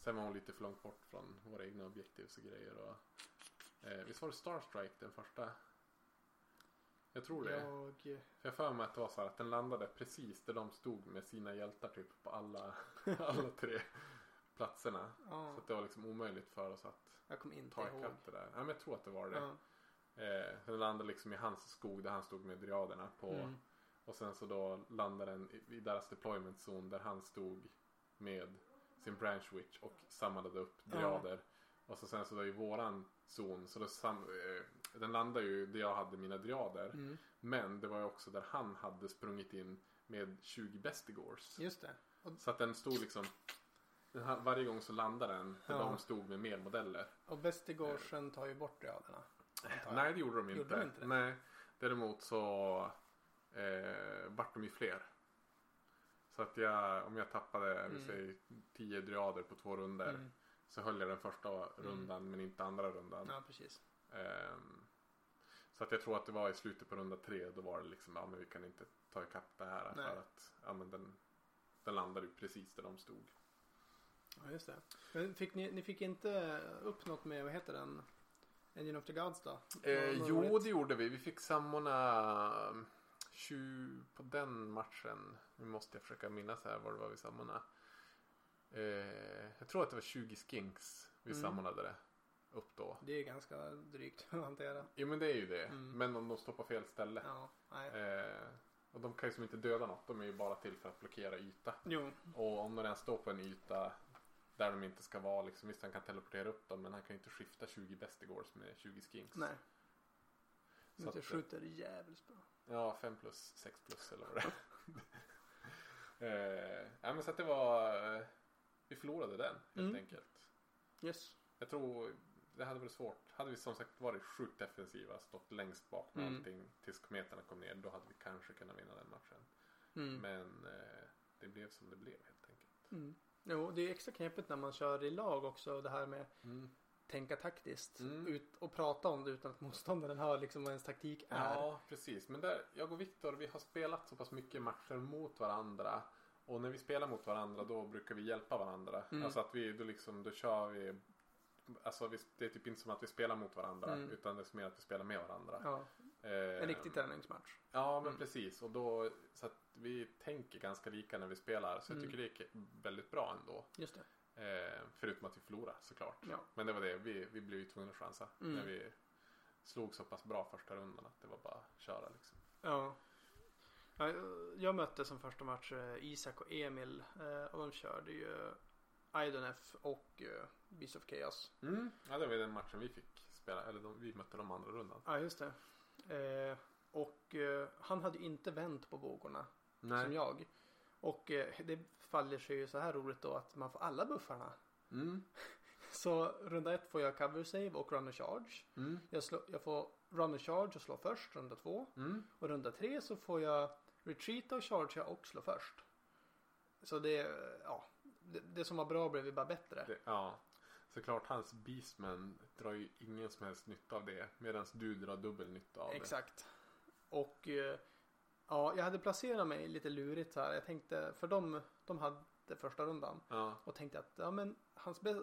sen var hon lite för långt bort från våra egna objektivs och grejer. Och, eh, visst var det Starstrike den första? Jag tror det. Jag... För jag för mig att det var så här att den landade precis där de stod med sina hjältar typ på alla, alla tre platserna. Ja, Så att det var liksom omöjligt för oss att jag kommer inte ta ikapp det där. Ja men jag tror att det var det. Ja. Eh, den landade liksom i hans skog där han stod med driaderna på. Mm. Och sen så då landade den i, i deras deployment zone där han stod med sin branch witch och samlade upp Ja. driader. Och så sen så då i våran zon så då sam, eh, den landade ju där jag hade mina driader. Mm. Men det var ju också där han hade sprungit in med 20 bestigors. Just det. Och, Så att den stod liksom här- varje gång så landade den där Ja. de stod med mer modeller. och Vestigorsen tar ju bort jag. Nej det gjorde de inte. Gjorde de inte det? Nej. Däremot så eh, vart de ju fler. Så att jag, om jag tappade Mm. vi säger 10 driader på två runder Mm. Så höll jag den första rundan men inte andra rundan. Ja, precis. Ehm, så att jag tror att det var i slutet på runda tre då var det liksom ja men vi kan inte ta ikapp det här Nej. för att ja men den, den landade ju precis där de stod. Ja, just det. Men fick ni, ni fick inte upp något med, vad heter den? Engine of the Gods då? Eh, jo roligt? det gjorde vi. Vi fick samordna 20 på den matchen. Nu måste jag försöka minnas här vad det var vi samordnade. Eh, jag tror att det var 20 skinks vi Mm. samordnade det upp då. Det är ganska drygt att hantera. Jo men det är ju det. Mm. Men om de står på fel ställe. Ja. Eh, och de kan ju som inte döda något. De är ju bara till för att blockera yta. Jo, Och om de redan står på en yta där de inte ska vara liksom. Visst han kan teleportera upp dem men han kan ju inte skifta 20 bestigors med 20 skinks. nej. Så att- skjuter jävligt bra. Ja, 5 plus, 6 plus eller vad det är. eh, ja, men så att det var... Vi förlorade den helt Mm. enkelt. Yes. Jag tror det hade varit svårt. Hade vi som sagt varit sjukt defensiva, stått längst bak med Mm. allting tills kometerna kom ner, då hade vi kanske kunnat vinna den matchen. Mm. Men eh, det blev som det blev helt enkelt. Mm. Jo, det är extra knepigt när man kör i lag också. Det här med Mm. tänka taktiskt. Mm. Ut och prata om det utan att motståndaren hör liksom vad ens taktik är. Ja, precis. Men där, jag och Viktor, vi har spelat så pass mycket matcher mot varandra. Och när vi spelar mot varandra då brukar vi hjälpa varandra. Mm. Alltså att vi då liksom, då kör vi Alltså vi, det är typ inte som att vi spelar mot varandra Mm. utan det är mer att vi spelar med varandra. Ja, Eh, en riktig träningsmatch. Ja men Mm. precis och då så att vi tänker ganska lika när vi spelar så jag Mm. tycker det är väldigt bra ändå. Just det. Eh, förutom att vi förlorar såklart. Ja. Men det var det, vi, vi blev ju tvungna att chansa Mm. när vi slog så pass bra första rundan att det var bara att köra liksom. Ja. Ja, Jag mötte som första match eh, Isak och Emil eh, och de körde ju Idonef och eh, Beast of Chaos. Mm. Ja det var ju den matchen vi fick spela, eller de, vi mötte dem andra rundan. Ja, just det. Eh, och eh, han hade ju inte vänt på vågorna som jag. Och eh, det faller sig ju så här roligt då att man får alla buffarna. Mm. Så runda ett får jag cover save och run and charge. Mm. Jag, slå, jag får run and charge och slå först, runda två. Mm. Och runda tre så får jag retreata och chargea och slå först. Så det, ja, det, det som var bra blev ju bara bättre. Det, ja. Såklart hans Beastman drar ju ingen som helst nytta av det. Medan du drar dubbel nytta av Exakt. Och eh, ja, jag hade placerat mig lite lurigt här. Jag tänkte, för de, de hade första rundan. det. Ja. Och tänkte att, ja men hans, eh,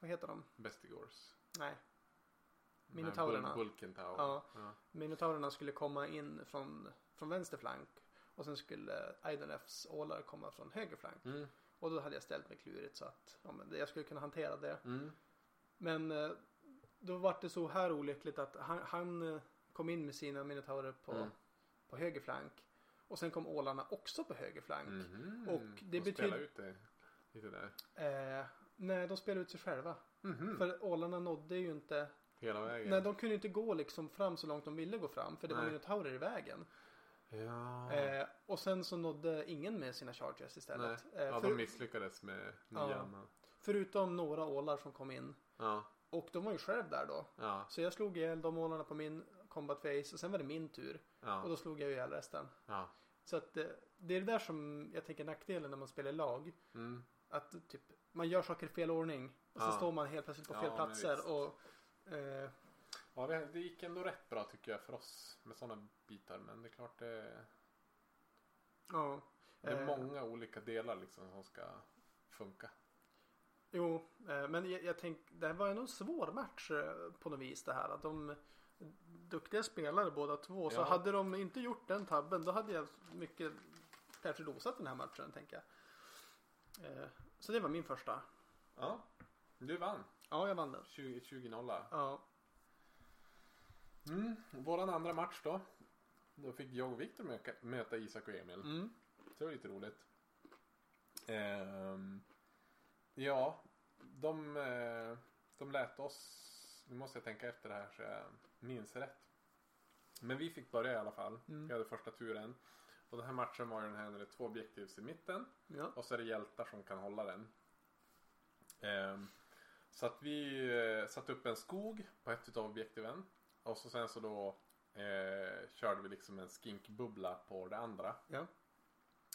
vad heter de? Bestigors. Nej, Minotaurerna. Bul- Bulkentaur. Ja. Ja. Minotaurerna skulle komma in från, från vänster flank. Och sen skulle Idonefs ålar komma från höger flank. Mm. Och då hade jag ställt mig klurigt så att ja, men jag skulle kunna hantera det. Mm. Men eh, då var det så här olyckligt att han, han eh, kom in med sina minotaurer på, Mm. på höger flank. Och sen kom ålarna också på höger flank. Mhm. Och det De betyder- ut det lite där. Eh, nej, de spelade ut sig själva. Mhm. För ålarna nådde ju inte. Hela vägen. Nej, de kunde inte gå liksom fram så långt de ville gå fram. För det var Nej. minotaurer i vägen. Ja. Eh, och sen så nådde ingen med sina chargers istället. Eh, ja, för, de misslyckades med Ja. nian. förutom några ålar som kom in. Ja. Och de var ju själv där då. Ja. Så jag slog ihjäl de ålarna på min combat face och sen var det min tur. Och Ja. då slog jag ihjäl resten. Ja. Så att eh, det är det där som jag tänker nackdelen när man spelar lag. Mm. Att typ man gör saker i fel ordning. Och så Ja. står man helt plötsligt på Ja, fel platser. Och, eh, Ja, det, det gick ändå rätt bra tycker jag för oss med sådana bitar. Men det är klart det, ja. det är Eh, många olika delar liksom som ska funka. Jo, eh, men jag, jag tänkte det här var ändå en svår match eh, på något vis det här. Att de duktiga spelare båda två. Så Ja. hade de inte gjort den tabben då hade jag mycket kanske losat den här matchen tänker jag. Eh, så det var min första. Ja, du vann. Ja, jag vann den. 20, 20 nolla. Ja, Mm. Våran andra match då. Då fick jag och Viktor möta Isak och Emil. mm. Det var lite roligt. Ehm, ja, de, eh, de lät oss, nu måste jag tänka efter det här så jag minns rätt. Men vi fick börja i alla fall. Mm. Vi hade första turen. Och den här matchen var ju den här när det är två objektivs i mitten. ja. Och så är det hjältar som kan hålla den. Ehm, så att vi eh, satte upp en skog på ett utav objektiven. Och så sen så då eh, körde vi liksom en skinkbubbla på det andra. ja.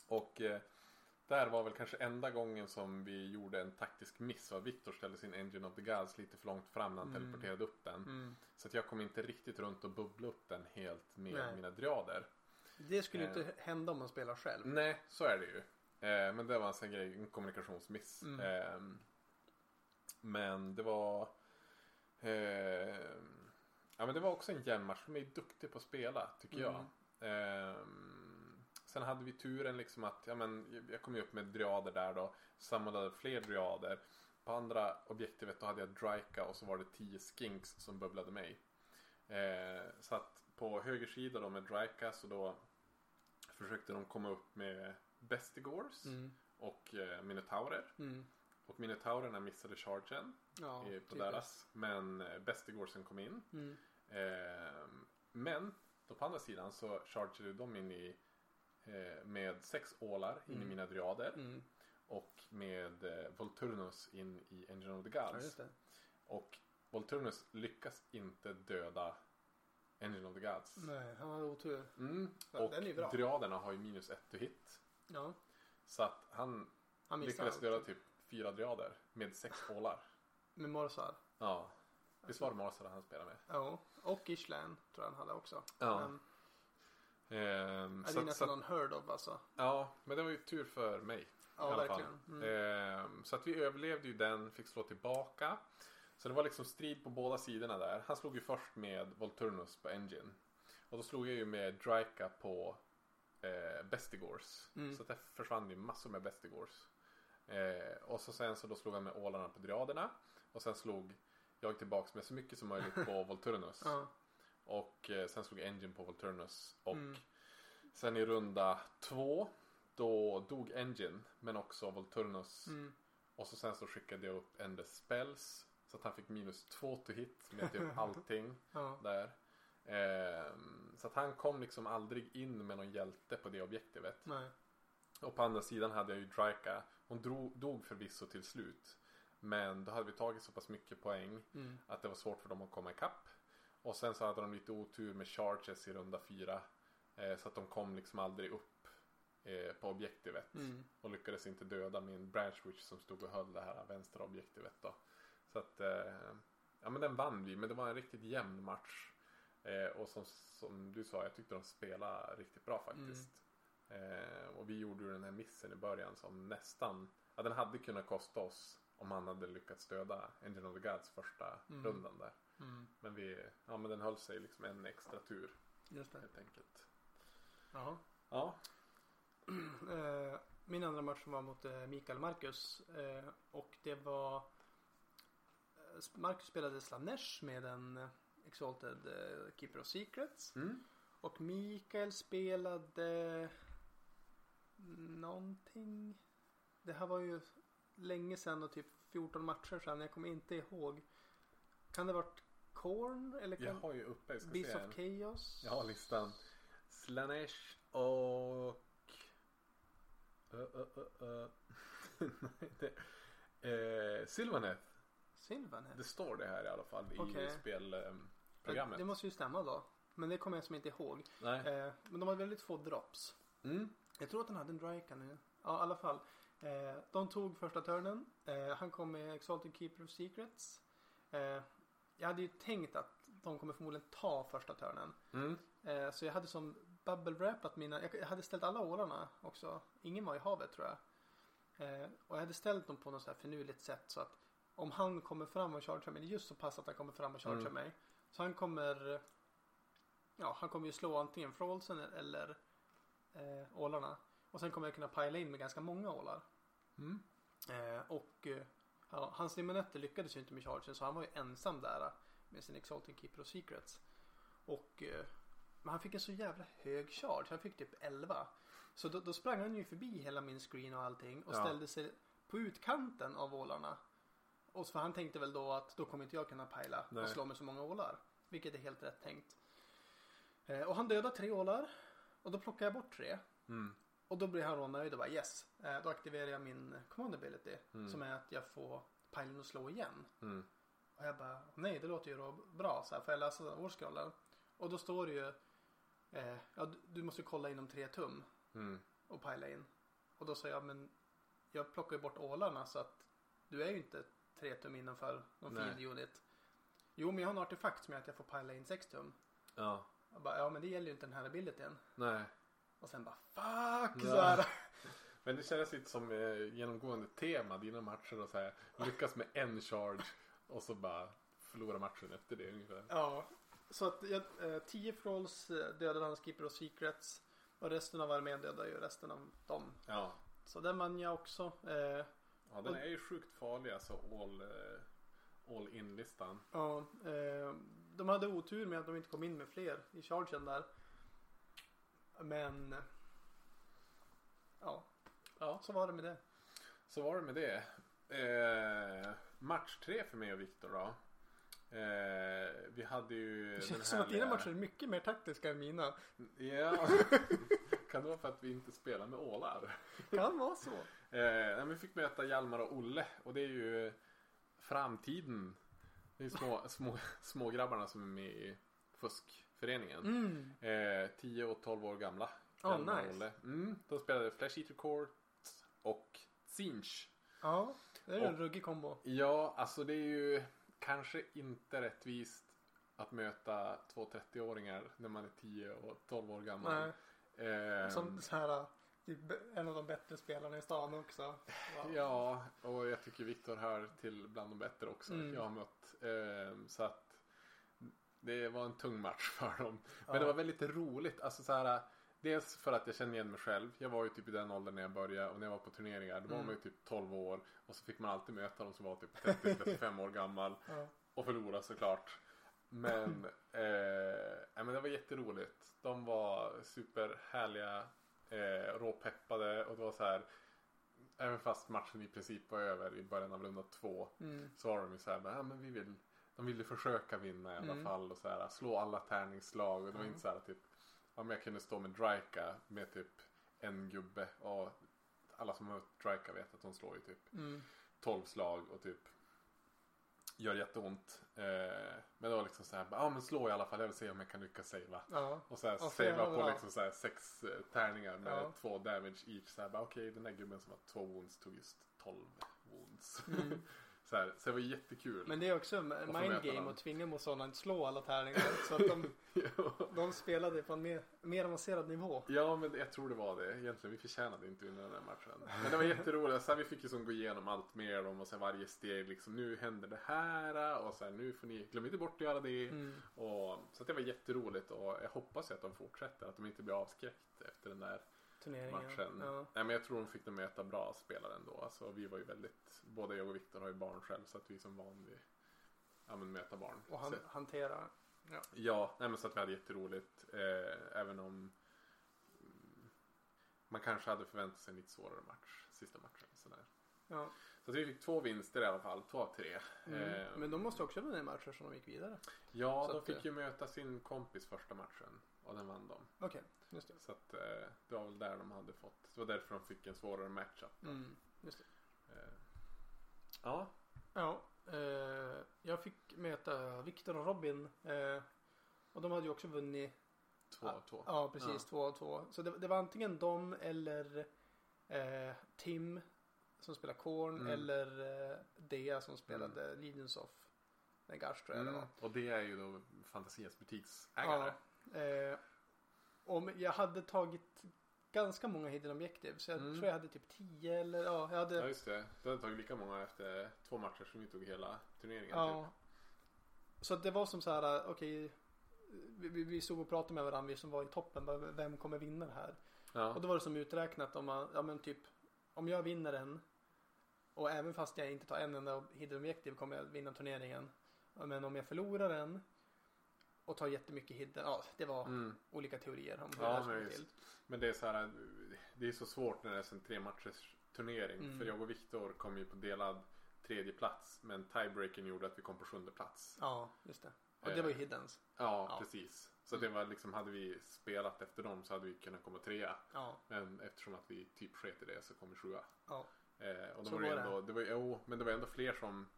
Och eh, där var väl kanske enda gången som vi gjorde en taktisk miss. Och Viktor ställde sin Engine of the Gods lite för långt fram när han Mm. teleporterade upp den. Mm. Så att jag kom inte riktigt runt och bubbla upp den helt med Nej. mina driader. Det skulle ju Eh. inte hända om man spelar själv. Nej, så är det ju. Eh, men det var en sån grej, en kommunikationsmiss. Mm. Eh, men det var... Eh, ja men det var också en jämn match. De är duktiga på att spela, tycker jag. Mm. Eh, sen hade vi turen liksom att, ja men jag kom ju upp med driader där då. Samlade fler driader. På andra objektivet då hade jag Dryka och så var det 10 skinks som bubblade mig. Eh, så att på höger sida då med Dryka så då försökte de komma upp med Bestigors Mm. och eh, Minotaurer. Mm. Och Minotaurerna missade chargen Ja, eh, på deras. Men eh, Bestigorsen kom in. Mm. Ehm, men då på andra sidan så chargade de in i eh, med sex ålar in i Mm. mina dryader Mm. och med eh, Volturnus in i Engine of the Ja, Gods. det. och Volturnus lyckas inte döda Engine of the Gods. Nej, han hade otur. Mm. Ja, Och dryaderna har ju minus ett to hit. Ja, Så att han han lyckades döda typ fyra dryader med sex ålar. Med Morsar. Ja. Visst var det Marsala han spelade med? Ja, och Ishlan tror jag han hade också. Ja. Men, Ehm, ja, det så, är nästan så, någon heard of alltså. ja, men det var ju tur för mig. Ja, verkligen. Mm. Ehm, så att vi överlevde ju den, fick slå tillbaka. Så det var liksom strid på båda sidorna där. Han slog ju först med Volturnus på Engine. Och då slog jag ju med Dryka på eh, Bestigors. Mm. Så det försvann ju massor med Bestigors. Eh, och så sen så då slog han med ålarna på Dryaderna. Och sen slog jag tillbaks med så mycket som möjligt på Volturnus. Ja. Och eh, sen slog Engine på Volturnus. Och Mm. sen i runda två då dog Engine men också Volturnus. Mm. Och så sen så skickade jag upp Endless Spells. Så att han fick minus två to hit med typ allting Ja. där. Ehm, så att han kom liksom aldrig in med någon hjälte på det objektivet. Nej. Och på andra sidan hade jag ju Dryka. Hon drog, dog förvisso till slut. Men då hade vi tagit så pass mycket poäng Mm. att det var svårt för dem att komma ikapp. Och sen så hade de lite otur med charges i runda fyra. Eh, så att de kom liksom aldrig upp eh, på objektivet. Mm. Och lyckades inte döda min branch witch som stod och höll det här vänstra objektivet då. Så att, eh, ja men den vann vi. Men det var en riktigt jämn match. Eh, och som, som du sa, jag tyckte de spelade riktigt bra faktiskt. Eh, och vi gjorde ju den här missen i början som nästan, ja den hade kunnat kosta oss om han hade lyckats döda Engine of the Gods första Mm. rundan där. Mm. Men vi, ja men den höll sig liksom en extra tur Just det. helt enkelt. Jaha. Ja. Eh, Min andra match var mot eh, Mikael Marcus. eh, Och det var... Marcus spelade Slanesh med en Exalted Keeper of Secrets. Mm. Och Mikael spelade någonting. Det här var ju länge sedan och typ 14 matcher sedan. Jag kommer inte ihåg. Kan det varit Korn eller Jag kan har ju uppe, jag ska Beast of Chaos? Jag har listan. Slanesh och... Ö, ö, ö. Nej, det... Eh, Sylvaneth. Sylvaneth? Det står det här i alla fall i Okej. spelprogrammet. Det måste ju stämma då. Men det kommer jag som inte ihåg. Eh, men de har väldigt få drops. Mm. Jag tror att han hade en Dryka nu. Ja, i alla fall. Eh, de tog första turnen. Eh, han kom med Exalted Keeper of Secrets. Eh, jag hade ju tänkt att de kommer förmodligen ta första turnen. Mm. Eh, så jag hade som bubble wrapat mina. Jag, hade ställt alla ålarna också. Ingen var i havet tror jag. Eh, och jag hade ställt dem på något så här finurligt sätt så att om han kommer fram och chargear mig. Det är just så pass att han kommer fram och chargear Mm. mig. Så han kommer. Ja, han kommer ju slå antingen Frolsen eller eh, ålarna. Och sen kommer jag kunna pila in med ganska många ålar. Mm. Eh, och eh, ja, hans limonetter lyckades ju inte med chargen så han var ju ensam där eh, med sin Exalting Keeper of Secrets. Och eh, men han fick en så jävla hög charge. Han fick typ 11. Så då, då sprang han ju förbi hela min screen och allting och Ja. ställde sig på utkanten av ålarna. Och så han tänkte väl då att då kommer inte jag kunna pila Nej. och slå med så många ålar. Vilket är helt rätt tänkt. Eh, och han dödade tre ålar. Och då plockade jag bort tre. Mm. Och då blir han då nöjd och bara yes. Eh, då aktiverar jag min command ability. Mm. Som är att jag får pilen att slå igen. Mm. Och jag bara nej det låter ju då bra. Så här, får jag läsa årscrollen? Och då står det ju eh, ja, du- du måste kolla inom tre tum Mm. och pila in. Och då sa jag men jag plockar ju bort ålarna så att du är ju inte tre tum innanför någon Nej. field unit. Jo men jag har en artefakt som gör att jag får pila in sex tum. Ja. Jag bara, ja men det gäller ju inte den här abilityn. Nej. Och sen bara fuck! Ja. Så här. Men det känns lite som eh, genomgående tema dina matcher och så här. Lyckas med en charge och så bara förlora matchen efter det ungefär. Ja, så att eh, 10 Frolls eh, dödade hans Keeper of Secrets. Och resten av armén dödade ju resten av dem. Ja. Så den vann jag också. Eh, Ja den är ju sjukt farlig alltså all, eh, all in listan. ja, eh, de hade otur med att de inte kom in med fler i chargen där. Men ja, Ja. så var det med det. Så var det med det. Eh, match tre för mig och Viktor då. Eh, vi hade ju Det känns som att dina härliga- matcher är mycket mer taktiska än mina. Ja. kan det vara för att vi inte spelar med ålar? Kan vara så. Eh, vi fick möta Hjalmar och Olle och det är ju framtiden. Det är små, små, små grabbarna som är med i fuskföreningen. Mm. Eh, 10 och 12 år gamla. Oh, och nice. Mm, de spelade Flash Eater Courts och Zinch. Ja, det är ju en Och- ruggig kombo. Ja, alltså det är ju kanske inte rättvist att möta två 30-åringar när man är 10 och 12 år gammal. Eh, som så här, typ en av de bättre spelarna i stan också. Wow. Ja, och jag tycker Viktor hör till bland de bättre också Mm. jag har mött. Eh, så att det var en tung match för dem. Men Ja. det var väldigt roligt. Alltså så här, dels för att jag känner igen mig själv. Jag var ju typ i den åldern när jag började och när jag var på turneringar då var Mm. man ju typ 12 år och så fick man alltid möta de som var typ 30-35 år gammal Ja. och förlora såklart. Men, eh, ja, men det var jätteroligt. De var superhärliga, eh, råpeppade och det var så här. Även fast matchen i princip var över i början av runda två Mm. så var de ju så här, ja, men vi vill, de ville försöka vinna i alla Mm. fall och så här, slå alla tärningsslag och det var Mm. inte så här typ, om jag kunde stå med Drika med typ en gubbe och alla som har mött Drika vet att de slår ju typ Mm. 12 slag och typ gör jätteont. Eh, men det var liksom så här, ja men slå i alla fall, jag vill se om jag kan lyckas savea. Ja. Och så här Ja, savea på liksom så här sex eh, tärningar med Ja. två damage each. Så här, okej den där gubben som har två wounds tog just 12 wounds. Mm. så, här, så det var jättekul. Men det är också få mind möta game dem. att tvinga motståndaren att slå alla tärningar. Så att de, ja. de spelade på en mer, mer avancerad nivå. Ja men jag tror det var det. Egentligen vi förtjänade inte vinna den här matchen. Men det var jätteroligt. Så här, vi fick ju som gå igenom allt mer om och här, varje steg liksom. Nu händer det här och så här, nu får ni glöm inte bort att göra det. Mm. Och, så det var jätteroligt och jag hoppas att de fortsätter. Att de inte blir avskräckt efter den där Turneringen. matchen. Ja. Nej men jag tror de fick dem möta bra spelare ändå. Alltså vi var ju väldigt, både jag och Viktor har ju barn själv så att vi är som van vid ja, men möta barn. Och han, Så- hantera. Ja, nej men så att vi hade jätteroligt. Eh, även om mm, man kanske hade förväntat sig en lite svårare match, sista matchen. Sådär. Ja. Så att vi fick två vinster i alla fall, två av tre. Mm. Eh, Men de måste också vinna matcher som de gick vidare. ja, så de fick eh, ju möta sin kompis första matchen och den vann de. Okej, just det. Så att eh, det var väl där de hade fått, det var därför de fick en svårare matchup. Mm. Just det. Eh, ja, Ja, eh, jag fick möta Viktor och Robin. Eh, och de hade ju också vunnit. två av två. Ja, precis. Två av två. Så det, det var antingen de eller eh, Tim som spelar Korn Mm. eller eh, Dea som spelade Legions of Nagash tror jag det Mm. var. Och det är ju då Fantasias butiksägare. Ja, eh, om jag hade tagit ganska många hidden objektiv så jag Mm. tror jag hade typ 10 eller ja, jag hade Ja just det. Du hade tagit lika många efter två matcher som vi tog hela turneringen. Ja. Typ. Så det var som så här, okej. vi, vi- vi stod och pratade med varandra, vi som var i toppen. bara, Vem kommer vinna det här? Ja. Och då var det som uträknat om man, ja men typ. Om jag vinner en. Och även fast jag inte tar en enda hidden objektiv kommer jag vinna turneringen. Men om jag förlorar en. Och tar jättemycket hidden. Ja, det var Mm. olika teorier om hur Ja, det skulle till. Men det är så här, det är så svårt när det är en tre matchers turnering. Mm. För jag och Viktor kom ju på delad tredje plats. Men tiebreaken gjorde att vi kom på sjunde plats. Ja, just det. Och det var ju Eh. hiddens. Ja, Ja. precis. Så det var liksom, hade vi spelat efter dem så hade vi kunnat komma trea. Ja, Men eftersom att vi typ sket i det så kom vi sjua. ja. Eh, och då Så var det, var det. ändå, det var, jo, men det var ändå fler som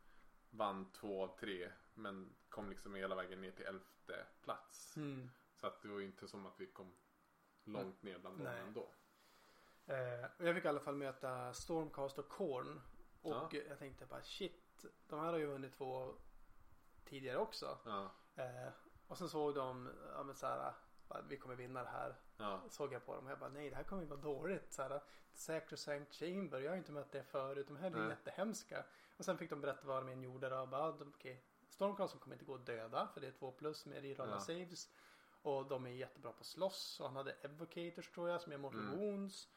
vann två av tre. Men kom liksom hela vägen ner till elfte plats. Mm. Så att det var ju inte som att vi kom långt ner bland dem ändå. Eh, jag fick i alla fall möta Stormcast och Korn. Och Ja. jag tänkte bara shit, de här har ju vunnit två tidigare också. Ja, Eh, och sen såg de, ja men såhär, bara, vi kommer vinna det här. ja, Såg jag på dem och jag bara nej det här kommer ju vara dåligt. Såhär, Sacrosanct Chamber, jag har inte mött det förut. De här är Nej. jättehemska. Och sen fick de berätta vad än gjorde då. Och Bara, de, okej, Stormcast kommer inte gå att döda för det är två plus med rerolla Ja. saves. Och de är jättebra på slåss. Och han hade Evocators tror jag som är mortal Mm. wounds.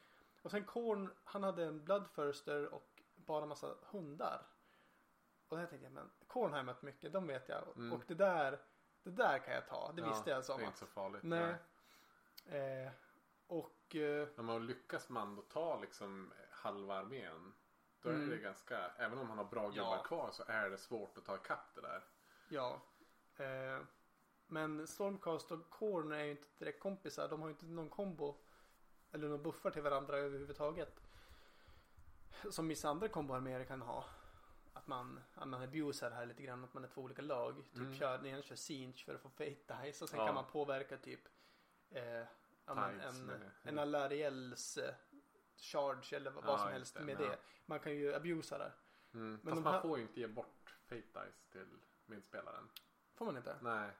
Och sen Korn, han hade en Bloodthirster och bara massa hundar. Och där tänkte jag, men Korn har jag mött mycket, de vet jag. Mm. Och det där, det där kan jag ta. Det Ja, visste jag som Det är att. inte så farligt. Nej. Eh, och eh, När man lyckas man då ta liksom halva armén. Då är Mm. det ganska, även om han har bra gubbar Ja. kvar så är det svårt att ta ikapp det där. Ja. Eh, men Stormcast och Korn är ju inte direkt kompisar. De har ju inte någon kombo. Eller någon buffar till varandra överhuvudtaget. Som vissa andra komboarméer kan ha. Att man, att man abusar här lite grann. Att man är två olika lag. Typ Mm. kör, den ena kör Sinch för att få Fate Dice. Och sen Ja. kan man påverka typ eh, Tides en, med- en Alariels eh, charge eller vad Ja, som helst det, med ja. det. Man kan ju abusa där. Mm. Men Fast man här- får ju inte ge bort Fate Dice till medspelaren. Får man inte? Nej,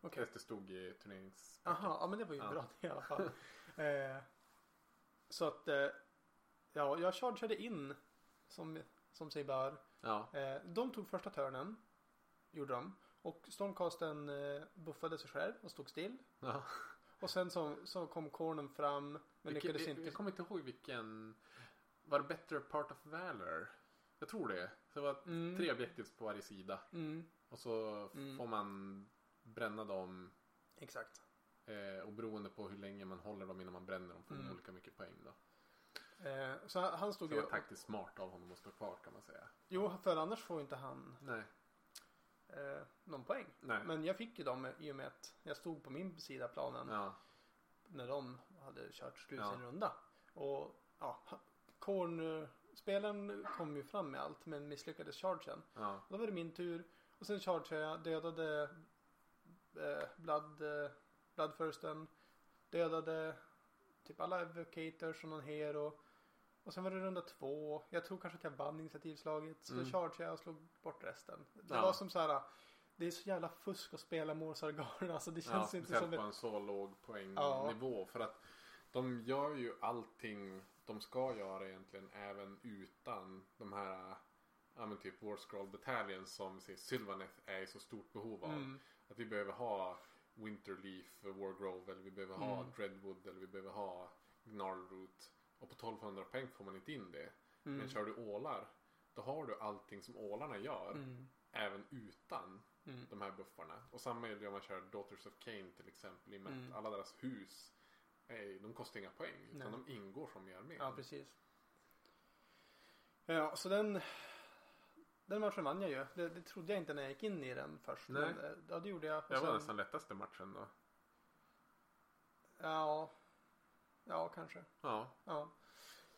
Okej. det stod i turneringspacket. Aha, ja men det var ju Ja. bra i alla fall. eh, så att, eh, ja, jag chargeade in som, som sig bör. Ja. Eh, de tog första törnen, gjorde de. Och Stormcasten eh, buffade sig själv och stod still. ja. Och sen så, så kom Cornen fram, men Vilken, lyckades inte. jag kommer inte ihåg vilken. Var det Better Part of Valor? Jag tror det. Så det var Mm. tre objektivs på varje sida. Mm, Och så Mm. får man bränna dem. exakt. Eh, och beroende på hur länge man håller dem innan man bränner dem får man Mm. olika mycket poäng då. Eh, så han han Så stod det ju... var taktiskt smart av honom att stå kvar kan man säga. Jo, för annars får inte han Nej. Eh, någon poäng. Nej. Men jag fick ju dem i och med att jag stod på min sida planen. Ja. när de hade kört slut Ja. sin runda. Och ja, Korn-spelen kom ju fram med allt men misslyckades chargen. Ja. Då var det min tur och sen chargeade jag, dödade eh, Blood, eh, Bloodfirsten, dödade typ alla evocators och någon hero. Och sen var det runda två. Jag tror kanske att jag vann initiativslaget. Så Mm. chargeade jag och slog bort resten. Det Ja. var som så här. Det är så jävla fusk att spela Morsargarn. Alltså det Ja, känns inte speciellt som på en så låg poängnivå. För att de gör ju allting de ska göra egentligen även utan de här ja men typ War Scroll Battalion som Sylvaneth är i så stort behov av. Mm. Att vi behöver ha Winterleaf, Wargrove eller vi behöver ha Mm. Dreadwood eller vi behöver ha Gnarlroot. Och på 1200 poäng får man inte in det. Mm. Men kör du ålar då har du allting som ålarna gör Mm. även utan Mm. de här buffarna. Och samma gäller om man kör Daughters of Cain till exempel. I och med Mm. att alla deras hus är, de kostar inga poäng. Utan Nej. de ingår som i armén. Ja, precis. Ja, så den... Den matchen vann jag ju. Det, det trodde jag inte när jag gick in i den först. Nej. Men, eh, ja, det gjorde jag. Och det var sen- nästan lättaste matchen då. Ja. Ja, kanske. Ja, Ja.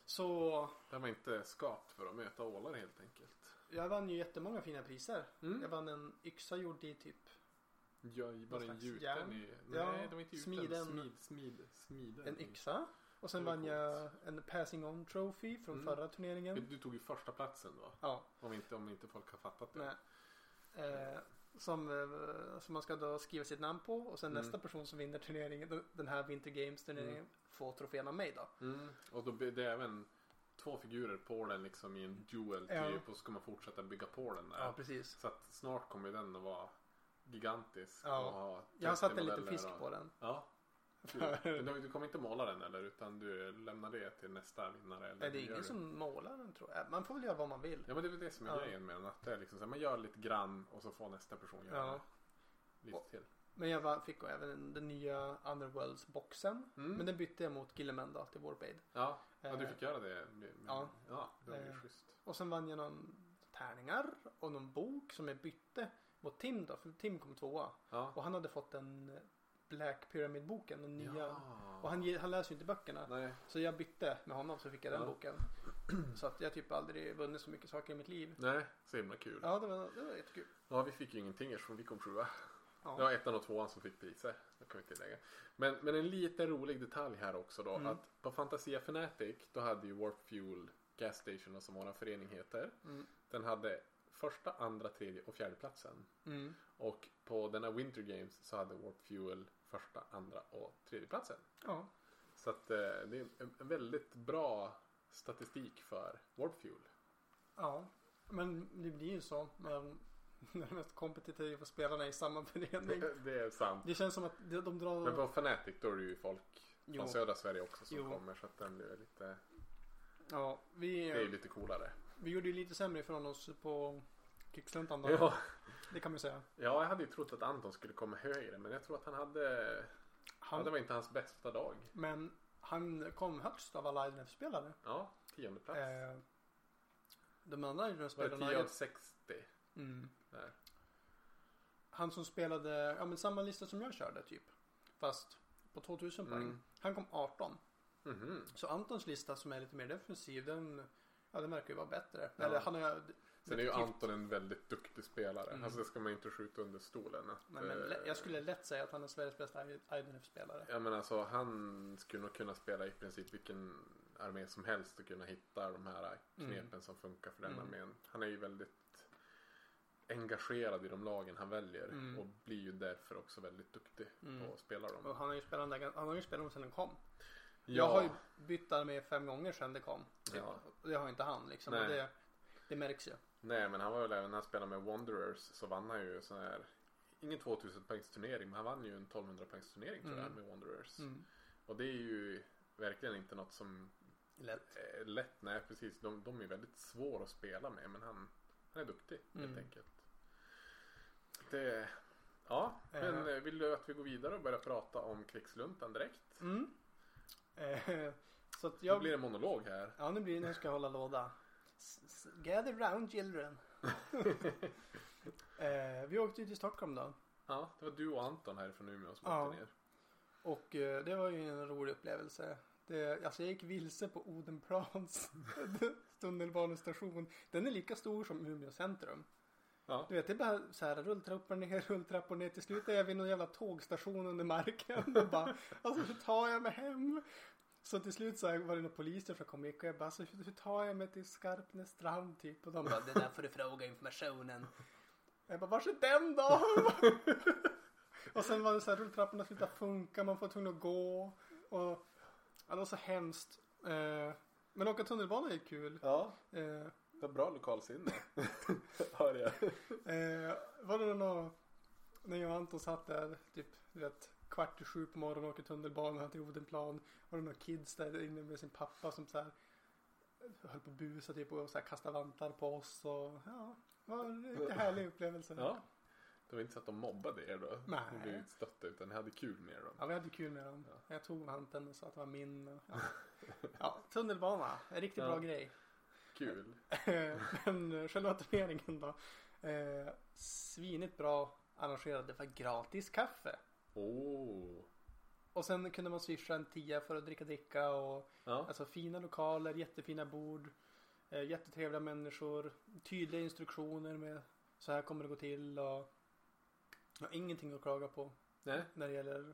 Så den var inte skapt för att möta ålar helt enkelt. jag vann ju jättemånga fina priser. Mm. Jag vann en yxa gjord i typ Ja, var slags gjuten i... Ja, Nej, det var inte gjuten. smiden. Smid, smid, smiden. en yxa. Och sen Det vann jag en passing on trophy från Mm. förra turneringen. Du tog ju första platsen då. Ja. Om inte, om inte folk har fattat det. Nej. Eh, som, eh, som man ska då skriva sitt namn på och sen Mm. nästa person som vinner turneringen, den- här Winter Games turneringen, Mm. får trofén av mig då. Mm. Och då blir det även två figurer på den liksom i en duel Ja. typ. Och så ska man fortsätta bygga på den där. Ja, precis. Så att snart kommer den att vara gigantisk. Ja. Jag har 30 satt en liten fisk och... på den. Ja. Men du, du kommer inte måla den eller? Utan du lämnar det till nästa vinnare? Eller Nej, det är ingen som målar den tror jag. Man får väl göra vad man vill. Ja men det är väl det som är Ja. grejen med den. Att det är liksom så här, man gör lite grann och så får nästa person göra Ja. lite Och- till. Men jag fick även den nya Underworlds-boxen. Mm. Men den bytte jag mot Gillemenda till Warpaid. Ja, ja, du Eh, fick göra det. Med, ja. ja, det var ju Eh, schysst. Och sen vann jag någon tärningar och någon bok som jag bytte mot Tim då. För Tim kom tvåa. Ja. Och han hade fått den Black Pyramid-boken. Den nya. Ja. Och han, han läser ju inte böckerna. Nej. Så jag bytte med honom så fick jag den Ja. boken. Så att jag typ aldrig vunnit så mycket saker i mitt liv. Nej, så himla kul. Ja. Ja, det var, det var jättekul. vi fick ju ingenting eftersom vi kom sjua. Ja. Var ettan och tvåan som fick priser. Det kan vi tillägga. Men, men en liten rolig detalj här också då. Mm. Att på Fantasia Fanatic då hade ju Warp Fuel Gas Station som våran förening heter. Mm. Den hade första, andra, tredje och fjärde platsen. Mm. Och på denna Winter Games så hade Warp Fuel första, andra och tredje platsen. Ja. Så att eh, det är en, väldigt bra statistik för Warp Fuel. ja. Men det blir ju så. Men de mest kompetitiva spelarna i samma förening. det är sant. Det känns som att de, drar... Men på Fanatic då är det ju folk Jo. från södra Sverige också som Jo. kommer så att den blir lite, Ja, vi, det är ju lite coolare. Vi gjorde ju lite sämre ifrån oss på Kicksluntan då. Ja. Det kan man säga. ja, jag hade ju trott att Anton skulle komma högre men jag tror att han hade, ja, Han, det var inte hans bästa dag. Men han kom högst av alla IDF-spelare. Ja, tionde plats. Eh, de andra var det IDF-spelarna... 10 av 60 Mm. där. han som spelade, ja men samma lista som jag körde typ. Fast på 2000 poäng. Mm. Han kom 18. Mhm. Så Antons lista som är lite mer defensiv den, ja den verkar ju vara bättre. Ja. Eller han ju Sen är ju definitivt- Anton en väldigt duktig spelare. Mm. Alltså det ska man inte skjuta under stolen. Att, Nej, men eh, jag skulle lätt säga att han är Sveriges bästa IDNF-spelare. Ja men alltså han skulle nog kunna spela i princip vilken armé som helst och kunna hitta de här knepen som funkar för den Mm. armén. Han är ju väldigt engagerad i de lagen han väljer Mm. och blir ju därför också väldigt duktig Mm. på att spela dem. Och han har ju spelat, den där- han har ju spelat dem sedan den kom. Ja, Jag har ju bytt armé fem gånger sedan det kom. Ja. Det har inte han liksom. Nej. Och det, det märks ju. Nej men han var väl även när han spelade med Wanderers så vann han ju sån här Ingen 2000 poängs turnering men han vann ju en 1200 poängs turnering tror jag Mm. med Wanderers. Mm. Och det är ju verkligen inte något som Lätt. är lätt. Nej precis. De, de är väldigt svåra att spela med men han, han är duktig helt Mm. enkelt. Det, ja, men eh, vill du att vi går vidare och börjar prata om krigsluntan direkt? Mm. Eh, så att Nu jag... blir det monolog här. Ja nu blir det, nu ska jag hålla låda. Gather round children. eh, vi åkte ju till Stockholm då. Ja, det var du och Anton härifrån Umeå som Ja. åkte ner. Och eh, det var ju en rolig upplevelse. Det, alltså jag gick vilse på Odenplans tunnelbanestation. Den är lika stor som Umeå centrum. Ja. Du vet det är bara så här rulltrappor ner, rulltrappor ner. Till slut är jag vid någon jävla tågstation under marken. Och bara, alltså hur tar jag mig hem? Så till slut så var det några poliser som kom och jag bara, alltså, hur tar jag mig till Skarpnäs strand typ? Och de bara, det där får du fråga informationen. Jag bara, vars är den då? och sen var det så här, rulltrapporna slutade funka, man får tvungen att gå. Och ja, det var så hemskt. Eh, men åka tunnelbana är kul. Ja, Eh, det bra lokalsinne. Hör jag. Eh, var det någon, när jag och Anton satt där typ du vet, kvart i sju på morgonen och åkte tunnelbana till Odenplan. Var det några kids där inne med sin pappa som så här höll på att busa typ och så här kasta vantar på oss och ja, var en härlig upplevelse. Ja. Det var inte så att de mobbade er då? Nej. Och blev utstötta utan ni hade kul med dem. Ja, vi hade kul med dem. Ja. Jag tog vanten och sa att det var min. Och, ja. ja, tunnelbana, en riktigt Ja. bra grej. Kul. Men själva turneringen då. Eh, svinigt bra arrangerade för gratis kaffe. Oh. Och sen kunde man swisha en tia för att dricka dricka och Ja. alltså fina lokaler, jättefina bord, eh, jättetrevliga människor, tydliga instruktioner med så här kommer det gå till och ja, ingenting att klaga på Nej. när det gäller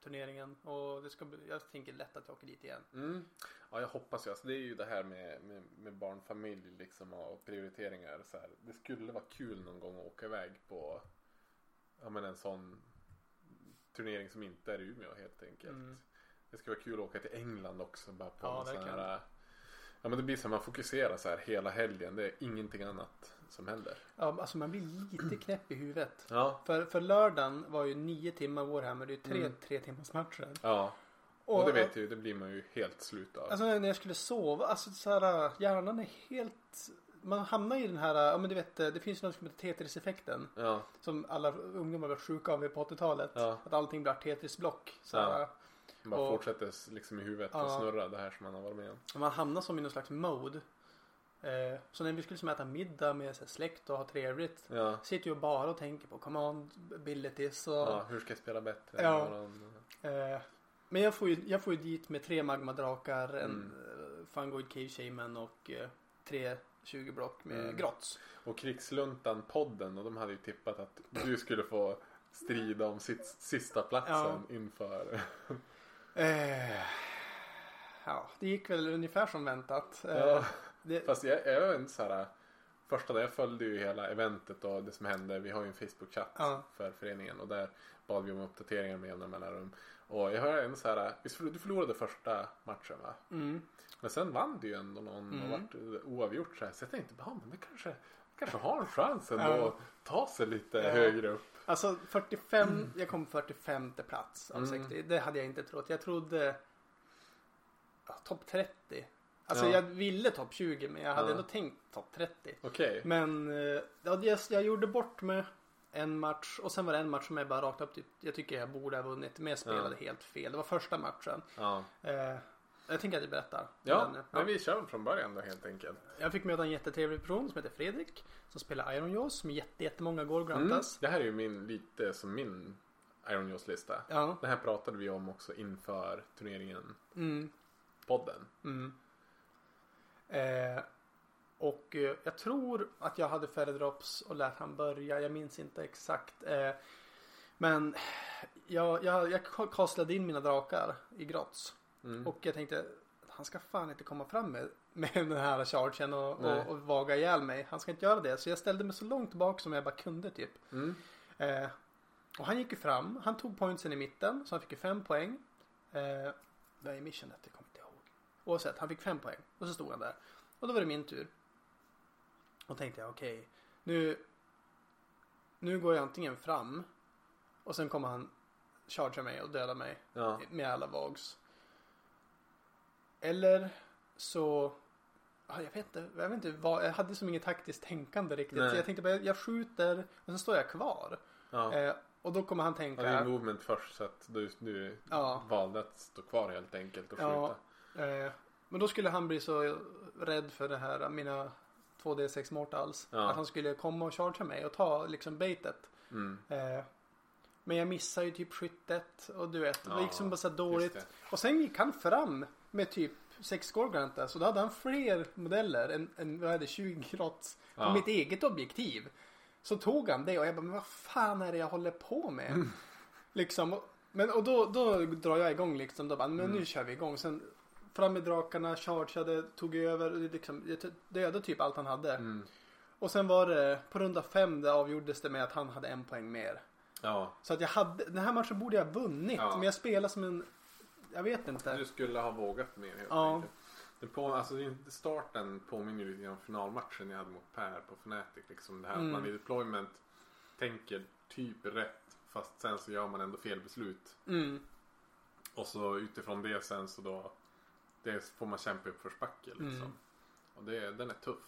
turneringen och det ska jag tänker lätt att jag åker dit igen. Mm. Ja, jag hoppas ju. Alltså, det är ju det här med, med, med barnfamilj liksom och prioriteringar. Så här. Det skulle vara kul någon gång att åka iväg på ja, men en sån turnering som inte är i Umeå helt enkelt. Mm. Det skulle vara kul att åka till England också. Bara på Ja, verkligen. här, ja men det blir så att man fokuserar så här hela helgen. Det är ingenting annat som händer. Ja, alltså man blir lite knäpp i huvudet. Ja. För, för lördagen var ju nio timmar Warhammer, det är ju tre, Mm. tre timmars matcher. Ja. Och, det vet du det blir man ju helt slut av. Alltså när jag skulle sova, alltså så här, hjärnan är helt... Man hamnar i den här, ja men du vet, det finns ju något som heter Tetris-effekten. ja. Som alla ungdomar var sjuka av på 80-talet. Ja. Att allting blir Tetris-block. Här, Man Och- fortsätter liksom i huvudet Ja. och snurra det här som man har varit med om. och Man hamnar som i någon slags mode. Eh, så när vi skulle som äta middag med så här, släkt och ha trevligt. Ja. Sitter ju bara och tänker på command abilities och... Ja, hur ska jag spela bättre? Ja. Eh, men jag får, ju, jag får ju dit med tre magmadrakar, en Mm. eh, Fungoid Cave Shaman och eh, tre 20 block med Mm. grots. Och Krigsluntan-podden och de hade ju tippat att du skulle få strida om sitt, sista platsen inför. Eh, ja, det gick väl ungefär som väntat. Eh, Ja. Det, Fast jag, jag var inte så här. Första där jag följde ju hela eventet och det som hände. Vi har ju en Facebook-chatt Ja. för föreningen och där bad vi om uppdateringar med jämna mellanrum. Och jag hörde en så här. visst Du förlorade första matchen va? mm, Men sen vann du ju ändå någon Mm. och vart oavgjort så här. Så jag tänkte, ja men det kanske, kanske har en chans ändå Ja. att ta sig lite Ja. högre upp. alltså 45, jag kom 45 plats av Mm. 60. Det hade jag inte trott. Jag trodde ja, topp 30. Alltså Ja. jag ville topp 20 men jag hade Ja. ändå tänkt topp 30. Okej. Men eh, ja, jag, jag gjorde bort med en match och sen var det en match som jag bara rakt upp typ, jag tycker jag borde ha vunnit men jag spelade helt fel. Det var första matchen. Ja. Eh, Jag tänker att jag berättar. Ja, Men, men vi kör från början då helt enkelt. Jag fick möta en jättetrevlig person som heter Fredrik. Som spelar Iron Jaws med jätte, jättemånga Mm. Gorgrantas. Det här är ju min, lite som min Iron Jaws-lista. Ja. Det här pratade vi om också inför turneringen, Mm. podden. Mm. Eh, och eh, jag tror att jag hade färre drops och lät han börja. Jag minns inte exakt. Eh, men jag, jag, jag kastlade in mina drakar i grots. Mm. Och jag tänkte han ska fan inte komma fram med, med den här chargen och, och, och vaga ihjäl mig. Han ska inte göra det. Så jag ställde mig så långt bak som jag bara kunde typ. Mm. Eh, och han gick ju fram. Han tog pointsen i mitten. Så han fick ju fem poäng. Eh, vad är missionet? Det ihåg. Oavsett, han fick fem poäng. Och så stod han där. Och då var det min tur. Och tänkte jag okej. nu. Nu går jag antingen fram. Och sen kommer han chargea mig och döda mig. Ja. Med alla vags. Eller så. ja, Jag vet inte, jag vet inte vad, jag hade som inget taktiskt tänkande riktigt. Nej. Så jag tänkte bara, jag skjuter och sen står jag kvar. Ja. Eh, och då kommer han Ja, tänka. det är movement först så att du, du Ja. valde att stå kvar helt enkelt och Ja. Eh, men då skulle han bli så rädd för det här, mina 2D6 mortals. Ja. Att han skulle komma och chargea mig och ta liksom baitet. Mm. Eh, men jag missar ju typ skyttet och du vet, det Ja, gick som bara så dåligt. det. Och sen gick han fram med typ 6 Gorgranta så då hade han fler modeller än, än vad det, 20 grott på Ja. mitt eget objektiv. Så tog han det och jag bara, men vad fan är det jag håller på med? Mm. Liksom, och- men och då, då drar jag igång liksom. Då bara, men Mm. nu kör vi igång. Sen fram med drakarna, chargeade, tog över och liksom, dödade typ allt han hade. Mm. Och sen var det, på runda fem det avgjordes det med att han hade en poäng mer. Ja, Så att jag hade, den här matchen borde jag ha vunnit. Ja. Men jag spelade som en, jag vet inte. du skulle ha vågat mer helt Ja. enkelt. Det på, alltså, starten påminner lite grann om finalmatchen jag hade mot Per på Fnatic. Liksom det här Mm. att man i deployment tänker typ rätt fast sen så gör man ändå fel beslut. Mm. Och så utifrån det sen så då det får man kämpa upp försbacke liksom. Mm. Och det, den är tuff.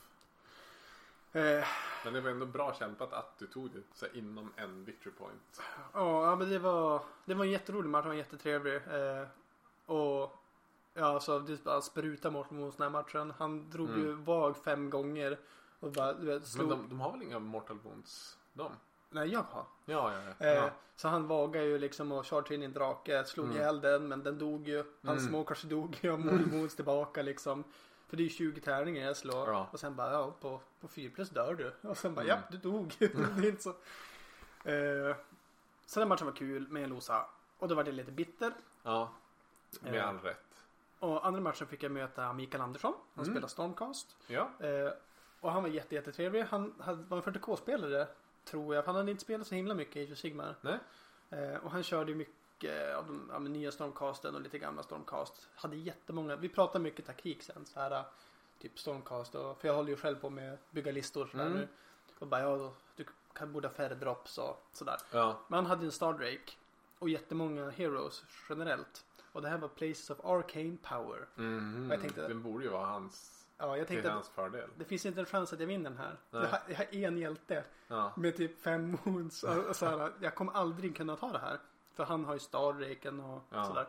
Eh, Men det var ändå bra kämpat att du tog det så här, inom en victory point. Ja, ja, men det var, det var en jätterolig match. Den var jättetrevlig. Eh, och ja, alltså det bara spruta mot mot den här matchen. Han drog Mm. ju vag fem gånger. Och bara, du vet, Men slog. de, de har väl inga mortal wounds? De? Nej, jag har. Ja, ja, ja. Eh, ja. Så han vagade ju liksom och chargade in i en drake. Slog Mm. ihjäl den, men den dog ju. Hans Mm. små kanske dog ju. Och Mormons tillbaka liksom. För det är ju 20 tärningar jag slår. Ja. Och sen bara, ja, på, på 4 plus dör du. Och sen bara, Mm. ja, du dog. det är inte så. Eh, så den matchen var kul med losa. Och då var det lite bitter. ja. Med Eh. all rätt. Och andra matchen fick jag möta Mikael Andersson. Han Mm. spelar Stormcast. Ja. Eh, och han var jätte, jättetrevlig. Han hade, var en 40k-spelare tror jag. Han hade inte spelat så himla mycket i Age of Sigmar. Nej. Eh, och han körde ju mycket av de men nya Stormcasten och lite gamla Stormcast. Hade jättemånga. Vi pratade mycket taktik sen. Så här, typ Stormcast. Och, för jag håller ju själv på med att bygga listor. Så Mm. nu. Och bara, ja, du kan borde ha färre drops och sådär. Ja. Men han hade en Star Drake. Och jättemånga Heroes generellt. Och det här var Places of Arcane Power. Mhm. Jag tänkte- Den borde ju vara hans, Ja, jag till tänkte att hans fördel. det finns inte en chans att jag vinner den här. Nej. Jag har, har en hjälte Ja. med typ fem wounds. Och, så här, jag kommer aldrig kunna ta det här. För han har ju Starraken och Ja. sådär.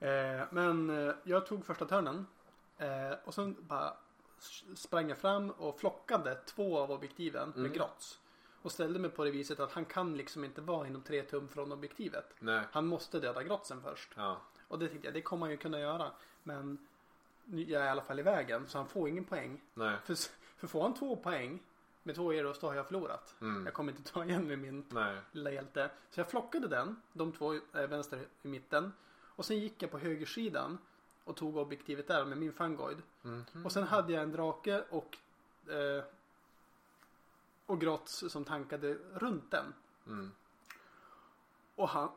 Eh, men eh, jag tog första törnen. Eh, och sen bara sprang jag fram och flockade två av objektiven Mm. med grots. Och ställde mig på det viset att han kan liksom inte vara inom tre tum från objektivet. Nej. Han måste döda grotsen först. Ja. Och det tänkte jag, det kommer han ju kunna göra. Men nu är jag i alla fall i vägen så han får ingen poäng. Nej. För, för får han två poäng med två eros då har jag förlorat. Mm. Jag kommer inte ta igen med min Nej. lilla hjälte. Så jag flockade den, de två eh, vänster i mitten. Och sen gick jag på högersidan och tog objektivet där med min fangoid. Mhm. Och sen hade jag en drake och eh, och grots som tankade runt den. Mm. Och han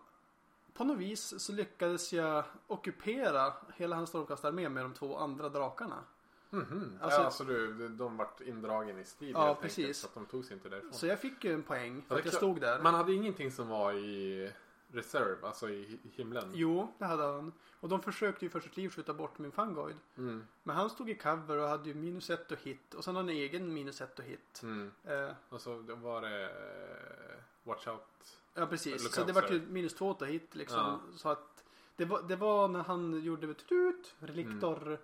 på något vis så lyckades jag ockupera hela hans stormkastararmé med de två andra drakarna. Mhm. Alltså- ja, så du, de vart indragen i strid Ja, helt precis. enkelt. Så att de tog sig inte därifrån. Så jag fick ju en poäng Ja, för det att jag klart. stod där. Man hade ingenting som var i reserve, alltså i hi- himlen. Jo, det hade han. Och de försökte ju för sitt liv skjuta bort min fangoid. Mm. Men han stod i cover och hade ju minus ett och hit. Och sen hade han en egen minus ett och hit. Mm. Eh, Och så var det eh, Watch Out. Ja, precis. Så det var ju minus två och hit liksom. Ja. Så att Det var, det var när han gjorde tutut, reliktor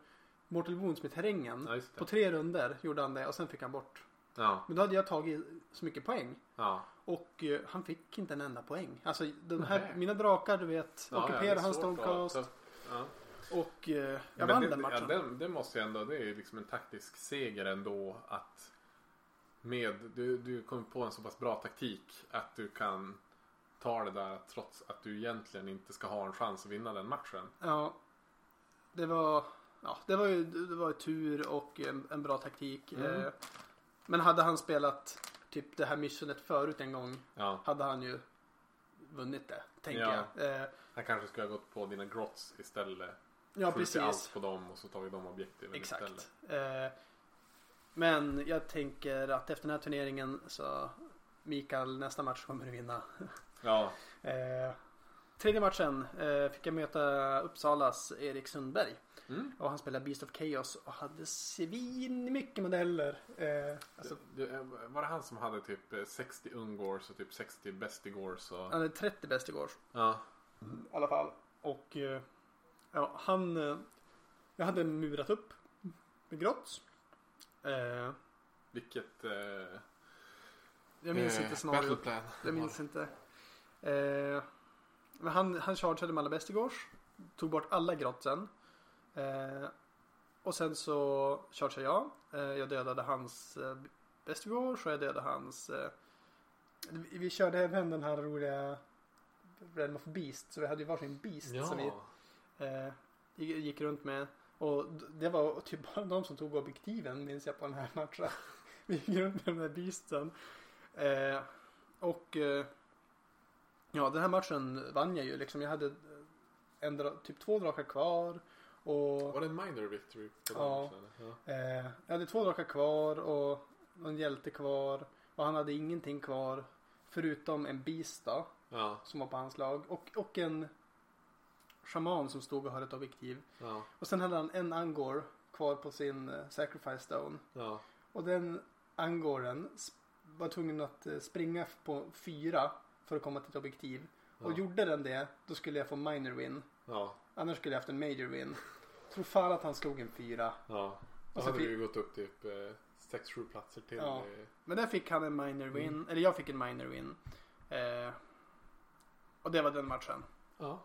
Mortal Wounds med terrängen. Mm. Ja. På tre runder gjorde han det och sen fick han bort. Ja, Men då hade jag tagit så mycket poäng. ja. Och eh, han fick inte en enda poäng. Alltså de här, Nej. mina drakar du vet, ja är hans Stonecast. Ja. Och eh, jag Men vann det, den matchen. Ja, det, det måste jag ändå, det är ju liksom en taktisk seger ändå att med, du, du kommer på en så pass bra taktik att du kan ta det där trots att du egentligen inte ska ha en chans att vinna den matchen. Ja. Det var, ja, det var ju det var tur och en, en bra taktik. Mm. Eh, men hade han spelat typ det här missionet förut en gång Ja, hade han ju vunnit det, tänker Ja. jag. Eh, han kanske skulle ha gått på dina grots istället. ja, Skjutit allt precis. på dem och så tagit de objektiven istället. Exakt. Eh, men jag tänker att efter den här turneringen så Mikael nästa match kommer du vinna. Ja, Eh, tredje matchen eh, fick jag möta Uppsalas Erik Sundberg. mm. Och han spelade Beast of Chaos och hade svin mycket modeller. Eh, alltså, det, det, var det han som hade typ eh, 60 ungors och typ 60 bestigors? Och... han hade 30 bäst igår Ja, i alla fall. Och eh, ja, han... Eh, jag hade murat upp med grotts. Eh, vilket... Eh, jag minns eh, inte. Battleplan. Jag minns inte. Eh, han, han chargeade med alla bästigårs. Tog bort alla grottsen. Eh, och sen så chargeade jag. Eh, jag dödade hans eh, bästigårs och jag dödade hans... Eh, vi, vi körde även den här roliga Realm of Beast. Så vi hade ju varsin Beast Ja. som vi eh, gick- runt med. Och det var typ bara de som tog objektiven minns jag på den här matchen. Vi gick runt med den här beasten. Eh, och ja, den här matchen vann jag ju liksom. Jag hade en, typ två drakar kvar. Och Var det en minor victory? På den Ja. matchen? ja. eh, jag hade två drakar kvar och någon hjälte kvar. Och han hade ingenting kvar. Förutom en beast då, Ja, som var på hans lag. Och, och en shaman som stod och hade ett objektiv. ja, Och sen hade han en angor kvar på sin eh, sacrifice stone. ja. Och den angoren var tvungen att eh, springa på fyra för att komma till ett objektiv. Och Ja. gjorde den det, då skulle jag få minor win. Ja, Annars skulle jag haft en major win. Tror fan att han slog en fyra. ja. Då Och hade du ju gått upp typ 6-7 platser till. Ja. eh, Men där fick han en minor win. Mm. Eller jag fick en minor win. Eh, och det var den matchen. Ja.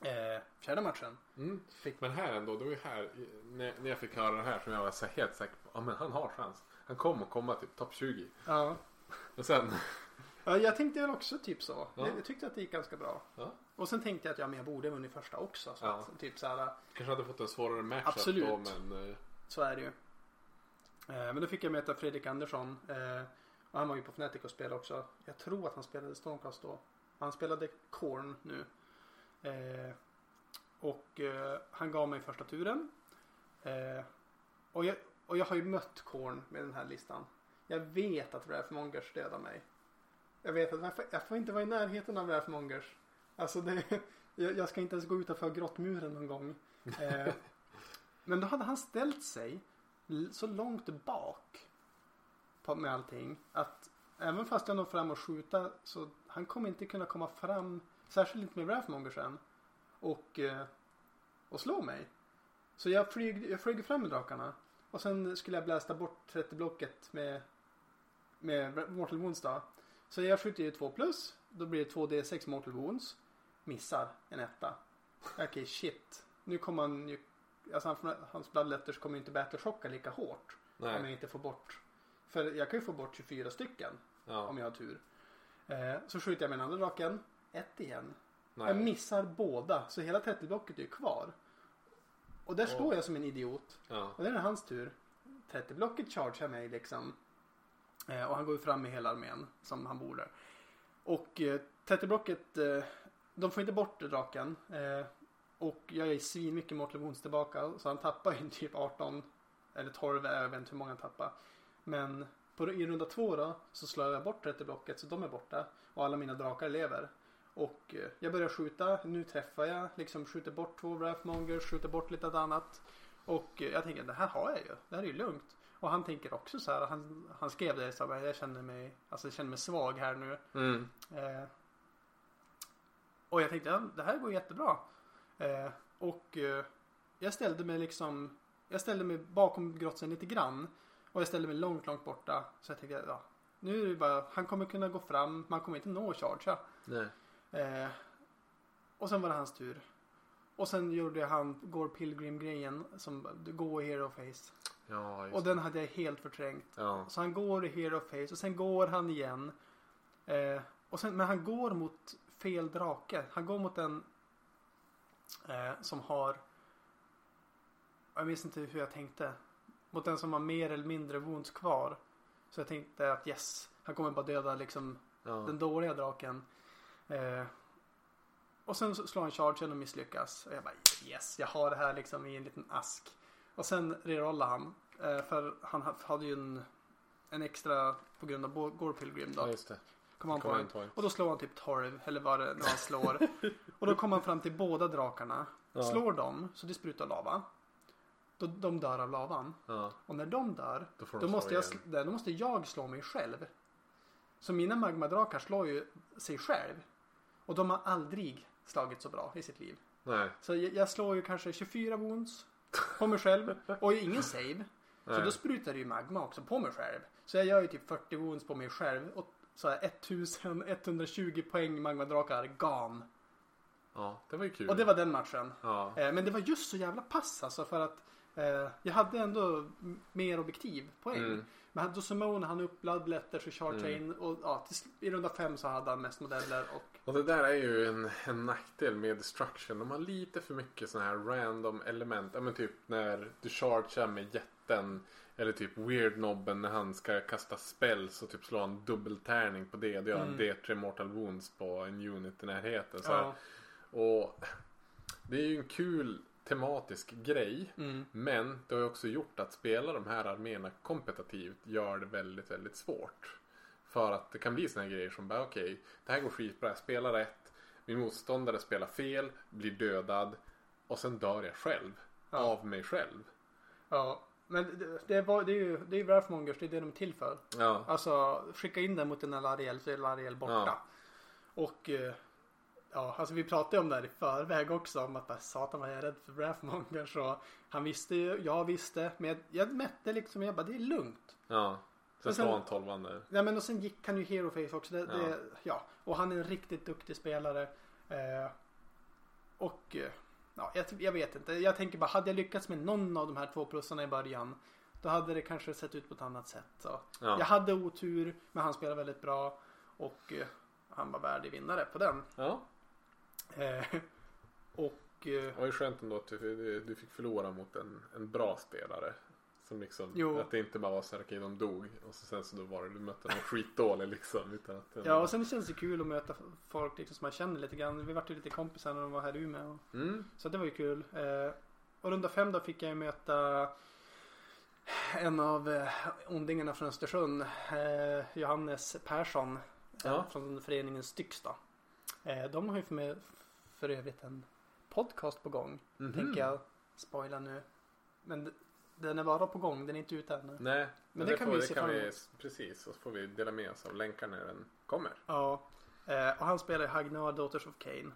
Eh, fjärde matchen. Mm. Fick- Men här ändå, det var ju här när, när jag fick höra det här som jag var så helt säker på. Ja men han har chans. Han kommer komma till topp 20. Ja. Och sen, ja, jag tänkte väl också typ så. Ja. Jag, jag tyckte att det gick ganska bra. ja, Och sen tänkte jag att ja, men jag borde vunnit första också. Så att, typ så här. kanske hade fått en svårare matchup Absolut. då men. eh, Så är det ju. Eh, men då fick jag möta Fredrik Andersson. Eh, och han var ju på Fnatic och spelade också. Jag tror att han spelade Stormcast då. Han spelade Korn nu. Och han gav mig första turen. Och, jag, och jag har ju mött Korn med den här listan. Jag vet att Wrathmongers dödar mig. Jag vet att jag får, jag får inte vara i närheten av Wrathmongers. Alltså det, jag, jag ska inte ens gå utanför grottmuren någon gång. Eh, men då hade han ställt sig så långt bak på, med allting att även fast jag når fram och skjuta så han kommer inte kunna komma fram särskilt inte med Wrathmongersen och, eh, och slå mig. Så jag flyg, jag flög fram med drakarna och sen skulle jag blästa bort 30-blocket med, med Mortal Wounds då. Så jag skjuter ju 2 plus. Då blir det 2D6 Mortal Wounds. Missar en etta. Okej, shit. Nu kommer han ju... Alltså han, hans Bloodletters kommer ju inte battleshocka lika hårt. Om jag Nej. inte får bort... För jag kan ju få bort 24 stycken om Ja. jag har tur. Eh, så skjuter jag med den andra draken. Ett igen. Jag Nej. missar båda. Så hela 30-blocket är ju kvar. Och där Åh. står jag som en idiot. Ja. Och det är hans tur. 30-blocket chargear mig liksom. Eh, och han går ju fram med hela armén som han borde. Och eh, 30-blocket, eh, de får inte bort draken. Eh, och jag är svinmycket Mortal Wounds tillbaka. Så han tappar ju typ 18 eller 12, jag vet inte hur många han tappar. Men på, i runda två då så slår jag bort 30-blocket så de är borta. Och alla mina drakar lever. Och eh, jag börjar skjuta, nu träffar jag, liksom skjuter bort två Wrathmongers, skjuter bort lite annat. Och eh, jag tänker, det här har jag ju, det här är ju lugnt. Och han tänker också så här, han, han skrev det så här, jag känner mig, alltså jag känner mig svag här nu. Mm. Eh, och jag tänkte, ja, det här går jättebra. Eh, och eh, jag ställde mig liksom, jag ställde mig bakom grotsen lite grann. Och jag ställde mig långt, långt borta. Så jag tänkte, ja, nu är det bara, han kommer kunna gå fram, man kommer inte nå och chargea. Nej. Eh, och sen var det hans tur. Och sen gjorde han Gore Pilgrim-grejen som i hero face. Ja, Och den hade jag helt förträngt. Ja. Så han går i hero face och sen går han igen. Eh, och sen, men han går mot fel drake. Han går mot en eh, som har jag minns inte hur jag tänkte. Mot den som har mer eller mindre wounds kvar. Så jag tänkte att yes, han kommer bara döda liksom Ja. den dåliga draken. Eh, och sen slår han chargen och misslyckas. Och jag bara yes, jag har det här liksom i en liten ask. Och sen rerollar han. Eh, för han ha- hade ju en, en extra på grund av Gore Pilgrim då. ja, just det. Command Command point. point. Och då slår han typ 12 eller vad det nu han slår. och då kommer han fram till båda drakarna. Ja. Slår dem så det sprutar lava. Då, de dör av lavan. Ja, Och när de dör då de då måste, jag, igen. då måste jag slå mig själv. Så mina magmadrakar slår ju sig själv. Och de har aldrig slagit så bra i sitt liv. Nej. Så jag, jag slår ju kanske 24 wounds på mig själv. Och ingen save. Så då sprutar det ju magma också på mig själv. Så jag gör ju typ 40 wounds på mig själv. Och så här 1120 poäng magmadrakar gone. Ja, det var ju kul. Och det var den matchen. Ja. Eh, men det var just så jävla pass alltså för att eh, jag hade ändå mer objektiv poäng. Mm. Men då Simone han upp bloodletters och charge Mm. in och ja, till, i runda fem så hade han mest modeller och Och det där är ju en, en nackdel med Destruction. De har lite för mycket sådana här random element. Ja men typ när du chargear med jätten. Eller typ weird nobben när han ska kasta spells och typ slå en dubbeltärning på det. Det gör en Mm. D3 mortal wounds på en unit i närheten. Så ja. Och det är ju en kul tematisk grej. Mm. Men det har ju också gjort att spela de här arméerna kompetitivt gör det väldigt, väldigt svårt. För att det kan bli såna här grejer som bara okej, det här går skitbra, jag spelar rätt. Min motståndare spelar fel, blir dödad och sen dör jag själv. Ja. Av mig själv. ja. Men det, det, var, det är ju det är Wrathmongers, det är det de är till för. Ja, Alltså skicka in den mot en Alariel så är Alariel borta. Ja. Och eh, ja, alltså vi pratade om det här i förväg också om att bara, satan vad jag är rädd för Wrathmongers och han visste ju, jag visste, men jag, jag mätte liksom, jag bara det är lugnt. ja. Sen slår han tolvan där. Ja men och sen gick han ju Hero Face också. Det, Ja. Det, ja. Och han är en riktigt duktig spelare. Eh, och eh, ja, jag, jag vet inte. Jag tänker bara, hade jag lyckats med någon av de här två plussarna i början. Då hade det kanske sett ut på ett annat sätt. Så. Ja. Jag hade otur, men han spelade väldigt bra. Och eh, han var värdig vinnare på den. ja. Eh, och eh, Det var ju skönt ändå att du, du fick förlora mot en, en bra spelare. Som liksom, Jo. att det inte bara var så här, okej de dog. Och så sen så då var det, du mötte någon skitdålig liksom. Utan att ja, och sen känns det kul att möta folk liksom, som man känner lite grann. Vi vart ju lite kompisar när de var här i Umeå. Mm. Så det var ju kul. Eh, och runda fem då fick jag ju möta en av eh, ondingarna från Östersund. Eh, Johannes Persson. eh, Ja. Från föreningen Styx då. Eh, de har ju för, mig, för övrigt en podcast på gång. Mhm. Tänker jag spoila nu. Men den är bara på gång, den är inte ute ännu. Nej, men, det det, kan får, vi se fram emot. precis. Och så får vi dela med oss av länkar när den kommer. Ja. Eh, och han spelar Hagnar Daughters of Cain.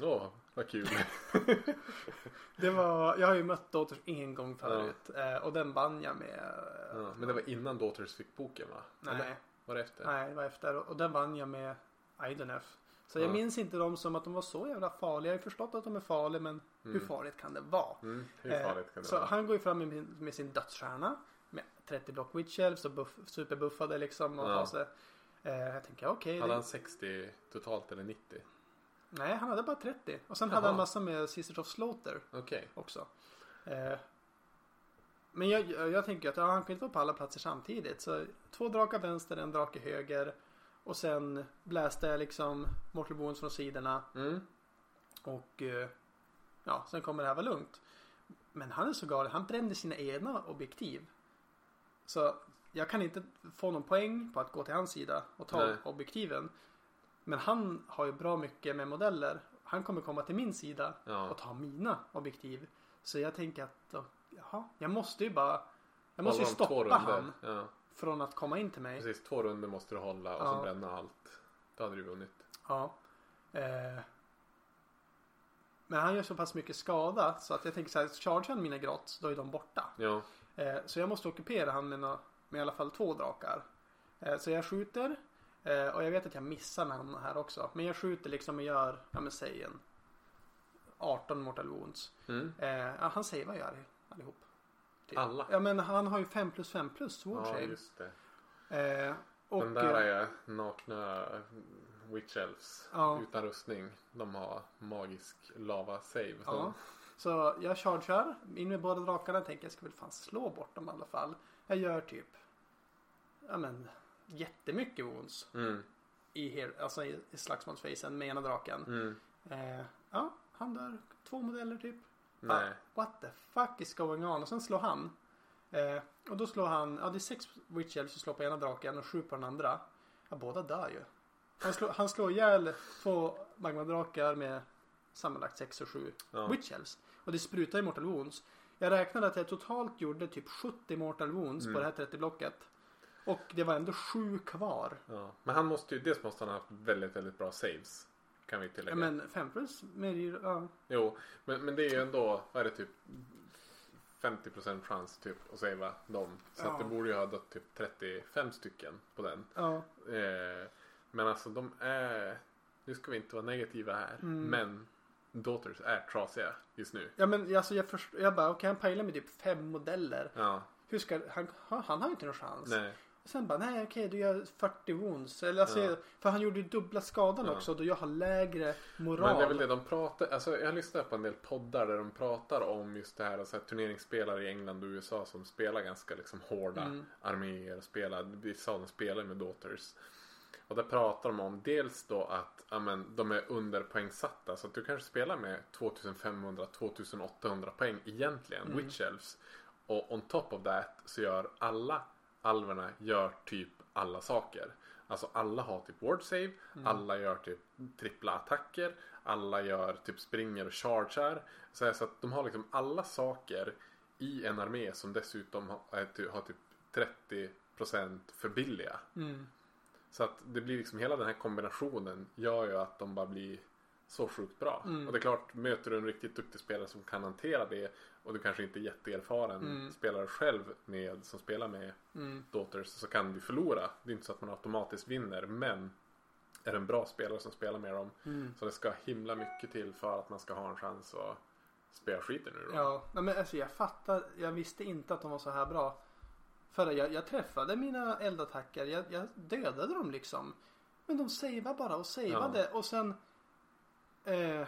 Åh, vad kul. Det var, jag har ju mött Daughters en gång förut. Eh, och den vann jag med. ja, men det var innan Daughters fick boken va? Nej. Eller var det efter? Nej, det var efter. Och den vann jag med Idenef. Så jag Ja. minns inte dem som att de var så jävla farliga. Jag har förstått att de är farliga men hur Mm. farligt kan det vara? Mm, hur Eh, farligt kan det så vara? han går ju fram med, med sin dödsstjärna. Med 30 block witch elves och buff, superbuffade liksom. Och Ja. sig. Eh, jag tänker okej. Hade det- han 60 totalt eller 90? Nej, han hade bara 30. Och sen Jaha. hade han massa med Sisters of Slaughter Okej. också. Eh, men jag, jag, jag tänker att ja, han kan inte vara på alla platser samtidigt. Så två drakar vänster, en drake höger. Och sen bläste jag liksom Mortal Wounds från sidorna. Mm. Och eh, ja, sen kommer det här vara lugnt. Men han är så galen. Han brände sina egna objektiv. Så jag kan inte få någon poäng på att gå till hans sida och ta Nej. objektiven. Men han har ju bra mycket med modeller. Han kommer komma till min sida Ja. och ta mina objektiv. Så jag tänker att jaha, jag måste ju bara jag måste ju stoppa han Ja, från att komma in till mig. precis. Två runder måste du hålla och Ja. så bränna allt. Då hade du vunnit. Ja. Eh, men han gör så pass mycket skada så att jag tänker så här, chargear han mina grotts då är de borta. Ja. Eh, så jag måste ockupera han med, med i alla fall två drakar. Eh, så jag skjuter. Eh, och jag vet att jag missar med han här också. Men jag skjuter liksom och gör, ja men säg en 18 mortal wounds. Mm. Eh, han savear ju all- allihop. Alla? Ja men han har ju 5 plus 5 plus sword Ja, save. just det. Eh, och, Den där är nakna Witch Elves Ja. utan rustning. De har magisk lava save. Så. Ja. Så jag chargear in med båda drakarna. Tänker jag ska väl fan slå bort dem i alla fall. Jag gör typ ja men jättemycket wounds Mm. i, her- alltså i, i slagsmålsfacen med ena draken. Mm. Eh, ja, han dör. Två modeller typ. Nej. What the fuck is going on? Och sen slår han. Eh, och då slår han, ja det är sex witch elves som slår på ena draken och sju på den andra. Ja, båda dör ju. Han slår, han slår ihjäl två magmadrakar med sammanlagt sex och sju Ja. witch elves. Och det sprutar i mortal wounds. Jag räknade att jag totalt gjorde typ 70 mortal wounds Mm. på det här 30 blocket. Och det var ändå sju kvar. Ja. Men han måste ju, dels måste han ha haft väldigt, väldigt bra saves. Kan vi tillägga. Men 5 plus med ja. Jo, men, men det är ju ändå, vad är det typ 50% chans typ att savea dem. Så Ja. att det borde ju ha dött typ 35 stycken på den. ja. Eh, men alltså de är, nu ska vi inte vara negativa här, Mm. men Daughters är trasiga just nu. Ja men alltså jag förstår, jag bara okej han pajlar med typ fem modeller. Ja, Hur ska, han, han han har ju inte någon chans. nej. Sen bara nej okej du gör 40 wounds. Eller alltså, Ja. För han gjorde ju dubbla skadan Ja. också då jag har lägre moral. Men det är väl det de pratar, alltså jag har lyssnat på en del poddar där de pratar om just det här, alltså att turneringsspelare i England och USA som spelar ganska liksom hårda Mm. arméer och spelar, vissa av dem spelar med Daughters. Och där pratar de om dels då att ja, men, de är underpoängsatta så att du kanske spelar med 2500-2800 poäng egentligen, Mm. Witch Elves. Och on top of that så gör alla alverna gör typ alla saker. Alltså alla har typ ward save, Mm. alla gör typ trippla attacker, alla gör typ springer och chargear. Så, här, så att de har liksom alla saker i en armé som dessutom har, ty- har typ 30% för billiga. Mm. Så att det blir liksom hela den här kombinationen gör ju att de bara blir så sjukt bra. Mm. Och det är klart, möter du en riktigt duktig spelare som kan hantera det och du kanske inte är jätteerfaren Mm. spelare själv med, som spelar med Mm. Daughters så kan du förlora. Det är inte så att man automatiskt vinner men är det en bra spelare som spelar med dem Mm. så det ska himla mycket till för att man ska ha en chans att spela skiten ur dem. Ja, men alltså jag fattar. Jag visste inte att de var så här bra. För jag, jag träffade mina eldattacker. Jag, jag dödade dem liksom. Men de savade bara och savade och sen. Eh,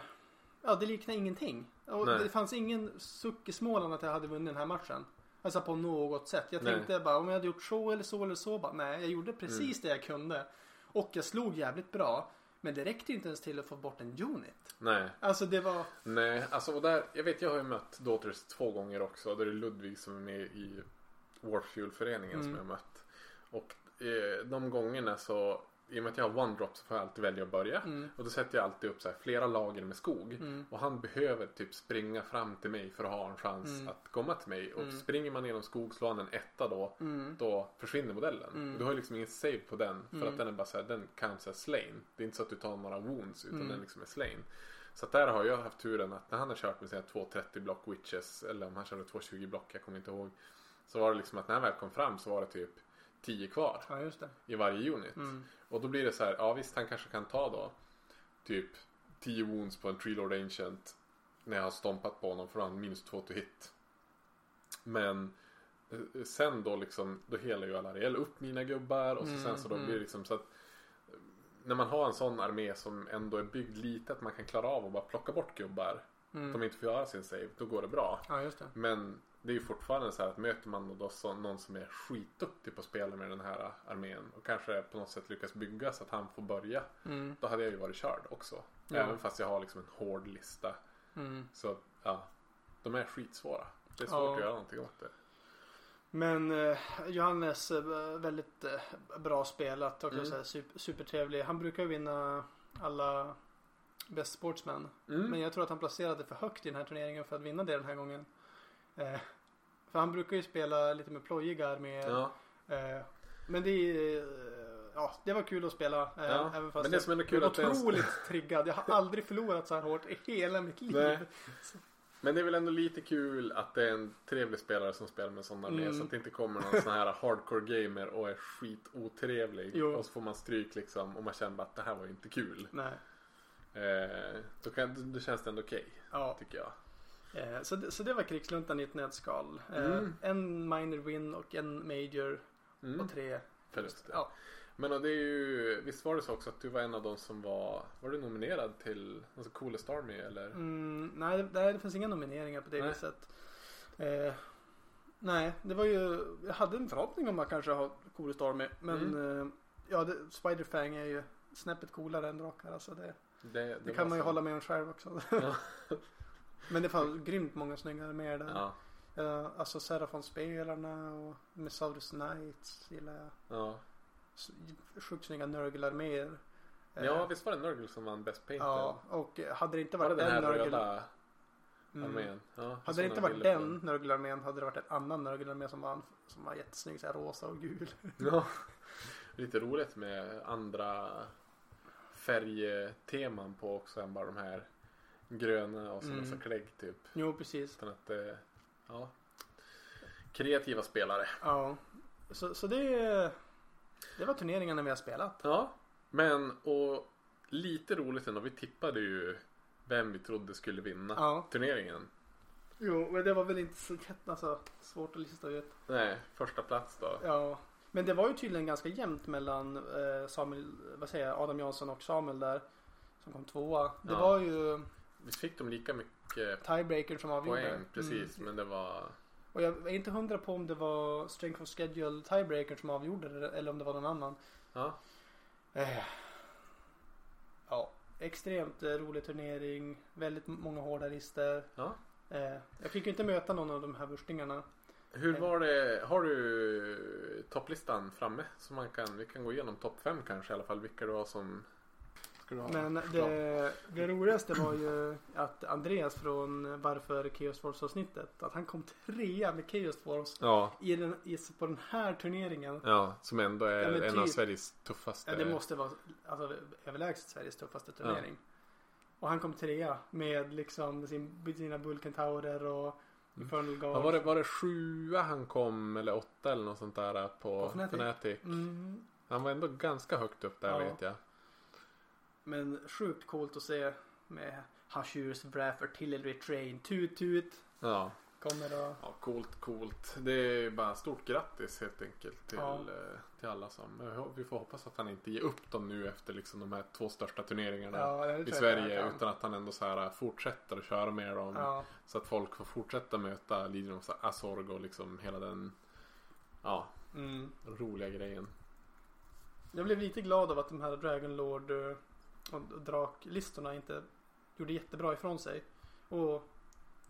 ja, det liknar ingenting. Och Nej. det fanns ingen suck i Småland att jag hade vunnit den här matchen. Alltså på något sätt. Jag Nej. tänkte bara om jag hade gjort så eller så eller så. Bara, nej, jag gjorde precis det jag kunde. Och jag slog jävligt bra. Men det räckte inte ens till att få bort en unit. Nej, Alltså det var. nej, alltså och där, jag vet jag har ju mött Daughters två gånger också. Där är det Ludvig som är med i Warfuel-föreningen som Mm. jag har mött. Och eh, de gångerna så, i och med att jag har one drop så får jag alltid välja att börja. Mm, Och då sätter jag alltid upp så här flera lager med skog. mm, Och han behöver typ springa fram till mig för att ha en chans Mm. att komma till mig. Och Mm. springer man genom skog, slår han en etta då, mm, då försvinner modellen. Mm. Du har ju liksom ingen save på den. För att den är bara så här, den counts as slain. Det är inte så att du tar några wounds utan den liksom är slain. Så där har jag haft turen att när han har kört med sina 230 block witches eller om han körde 220 block, jag kommer inte ihåg. Så var det liksom att när han väl kom fram så var det typ 10 kvar ja just det. i varje unit. Mm. Och då blir det så här, ja visst han kanske kan ta då typ 10 wounds på en Tree Lord Ancient när jag har stompat på honom för han minus 2 to hit. Men eh, sen då liksom, då helar ju alla Ariel upp mina gubbar och så Mm, sen så då mm. blir det liksom så att eh, när man har en sån armé som ändå är byggd lite att man kan klara av att bara plocka bort gubbar. Mm. De inte får göra sin save, då går det bra. Ja just det. Men det är ju fortfarande så här att möter man då så, någon som är skitduktig på att spela med den här armén och kanske på något sätt lyckas bygga så att han får börja. Mm. Då hade jag ju varit körd också. Ja. Även fast jag har liksom en hård lista. Mm. Så ja, de är skitsvåra. Det är svårt Ja. att göra någonting åt det. Men eh, Johannes eh, väldigt eh, bra spelat och Mm. super, supertrevlig. Han brukar vinna alla Best Sportsman. Mm. Men jag tror att han placerade för högt i den här turneringen för att vinna det den här gången. Eh, för han brukar ju spela lite med plojiga arméer. Ja, Eh, men det är, eh, ja, det var kul att spela. eh, Ja, även fast men det som ändå är kul jag att otroligt triggad. Jag har aldrig förlorat så här hårt i hela mitt liv. Nej. Men det är väl ändå lite kul att det är en trevlig spelare som spelar med sådana med Mm. så att det inte kommer någon sån här hardcore gamer och är skitotrevlig Jo. och så får man stryk liksom och man känner bara att det här var ju inte kul. Nej. Eh, då, kan, då känns det ändå okej Ja. tycker jag. Eh, så, det, så det var krigsluntan i ett nötskal. Eh, Mm. En minor win och en major Mm. och tre Förlust. Ja. Men det är ju, visst var det så också att du var en av de som var, var du nominerad till alltså Coolest Army eller? Mm, nej, det, det finns inga nomineringar på det Nej. viset. Eh, nej, det var ju, jag hade en förhoppning om att kanske ha Coolest Army. Men Mm. eh, ja, det, Spiderfang är ju snäppet coolare än drakar. Alltså det, Det, det, var kan man ju så. hålla med om själv också. Ja. men det fanns grymt många snyggare med där. Ja, Eh, alltså Serafon-spelarna och Messaurus Knights gillar jag. ja. Sjukt snygga Nurgle-arméer. Eh, ja, visst var det Nurgle som vann Best Painted? Ja, och hade det inte var det varit den här den Nurgle... röda Mm. armén? Ja, Hade det inte varit den Nurgle-armén hade det varit en annan Nurgle-armé som var, som var jättesnygg. Så här rosa och gul. Ja. Lite roligt med andra färgteman på också än bara de här gröna och sådana Mm. mm. klägg typ. Jo, precis. Utan att ja. Kreativa spelare. Ja. Så, så det, det var turneringarna vi har spelat. Ja. Men och lite roligt ändå. Vi tippade ju vem vi trodde skulle vinna Ja. turneringen. Jo, men det var väl inte så jätte- alltså, svårt att lista ut. Nej, första plats då. Ja. Men det var ju tydligen ganska jämnt mellan eh, Samuel, vad säger jag, Adam Jansson och Samuel där. Som kom tvåa. Det Ja. var ju Vi fick de lika mycket tiebreaker som avgjorde. poäng precis. Mm. Men det var Och jag är inte hundra på om det var Strength of Schedule tiebreaker som avgjorde det eller om det var någon annan. ja. Eh. Ja, extremt eh, rolig turnering. Väldigt många hårda lister. ja. Eh, jag fick ju inte möta någon av de här vurstingarna. Hur var det? Har du topplistan framme? Så man kan, vi kan gå igenom topp fem kanske i alla fall. Vilka det var som Men det, det roligaste var ju att Andreas från Varför Chaos Force avsnittet. Att han kom trea med Chaos Force Ja, i den, i, på den här turneringen. ja, som ändå är Ja, en av typ. Sveriges tuffaste. Ja, det måste vara alltså, överlägset Sveriges tuffaste turnering. Och han kom trea med liksom sin, sina Bulkentaurer och Infernal Guard. Ja, var, det, var det sjua han kom eller åtta eller något sånt där på, På Fnatic? Fnatic? Mm, Han var ändå ganska högt upp där Ja. vet jag. Men sjukt coolt att se med Hushers, Wrath, Artillery Train, Tut Tut. Ja. Kommer och... ja, coolt, coolt. Det är bara stort grattis helt enkelt till, Ja. eh, till alla som. Vi får hoppas att han inte ger upp dem nu efter liksom de här två största turneringarna. Ja, i Sverige utan att han ändå så här fortsätter att köra med dem. Ja, Så att folk får fortsätta möta Legion of Azorg och liksom hela den ja, mm. roliga grejen. Jag blev lite glad av att de här Dragon Lord eh, och draklistorna inte gjorde jättebra ifrån sig. Och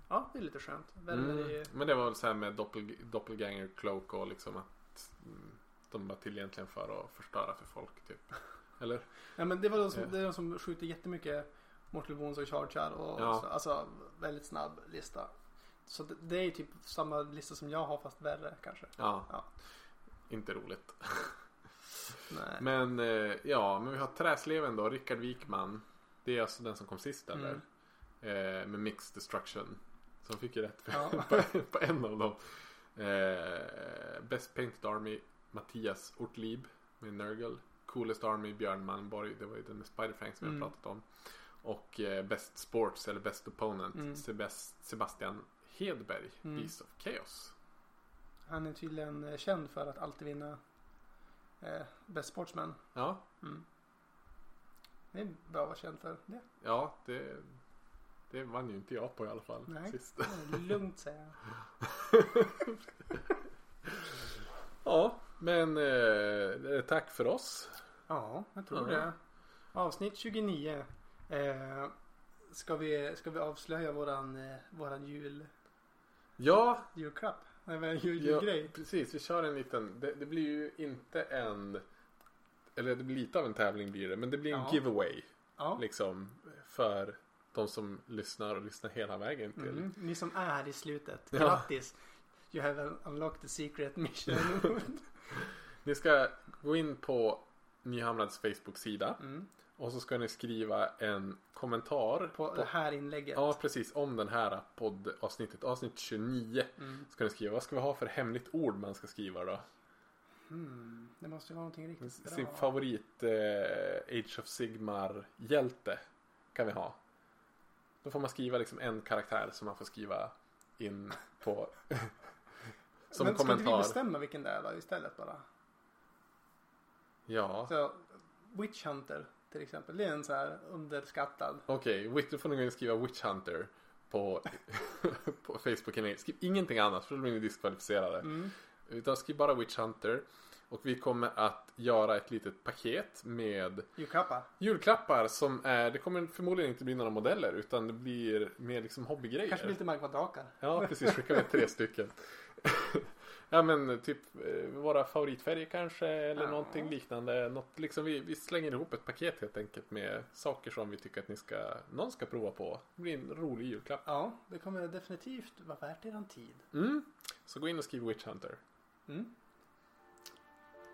ja, det är lite skönt. Värmer Mm. Men det var väl så här med doppel, doppelganger cloak och liksom att mm, de var till egentligen för att förstöra för folk typ. Eller? Ja men det var de som, det är de som skjuter jättemycket Mortal Wounds och Chargear och Ja. så, alltså väldigt snabb lista. Så det, det är typ samma lista som jag har fast värre kanske. Ja. Ja. Inte roligt. Nej. Men eh, ja, men vi har Träsleven då, Rickard Wikman. Det är alltså den som kom sist eller? Mm. Eh, med Mix Destruction. Som fick ju rätt Ja. på, på en av dem. Eh, Best Painted Army Mattias Ortlib med Nurgle. Coolest Army Björn Malmborg. Det var ju den med Spiderfang som Mm. jag pratat om. Och eh, Best Sports eller Best Opponent Mm. Sebast- Sebastian Hedberg. Mm. Beast of Chaos. Han är tydligen eh, känd för att alltid vinna eh, Best Sportsman. Ja, Mm. Det är bra att vara känd för det. ja det, det vann ju inte jag på i alla fall Nej. sist. Lugnt säger jag. Ja, men eh, tack för oss. Ja, jag tror Ja. det. Avsnitt 29. Eh, ska, vi, ska vi avslöja våran, eh, våran jul, Ja, julklapp? Nej, jul, ja julgrej. precis. Vi kör en liten. Det, det blir ju inte en. Eller det blir lite av en tävling blir det. Men det blir en Ja. giveaway. Ja. Liksom för de som lyssnar och lyssnar hela vägen till. Mm. Ni som är här i slutet. Ja. Grattis! You have unlocked the secret mission. Ni ska gå in på Nyhamrads Facebook-sida. Mm. Och så ska ni skriva en kommentar. På det här inlägget. Ja, precis. Om den här poddavsnittet. Avsnitt 29. Mm. Ska ni skriva. Vad ska vi ha för hemligt ord man ska skriva då? Mm. Det måste ju vara någonting riktigt bra. Sin favorit eh, Age of Sigmar-hjälte kan vi ha. Då får man skriva liksom en karaktär som man får skriva in på som Men ska inte vi kommentar. bestämma vilken det är då istället bara? Ja, Så, Witch Hunter till exempel. Det är en så här underskattad. okej. Okay. Då får ni gå in och skriva Witch Hunter på, på Facebook. Skriv ingenting annat för då blir ni diskvalificerade. Mm. Utan skriv bara Witch Hunter. Och vi kommer att göra ett litet paket med Julklappar. julklappar som är, det kommer förmodligen inte bli några modeller utan det blir mer liksom hobbygrejer. Kanske lite markvaddrakar. Ja, precis. Skicka med tre stycken. ja, men typ eh, våra favoritfärger kanske eller Ja. någonting liknande. Något, liksom, vi, vi slänger ihop ett paket helt enkelt med saker som vi tycker att ni ska, någon ska prova på. Det blir en rolig julklapp. Ja, det kommer definitivt vara värt eran tid. Mm. Så gå in och skriv Witch Hunter. Mm.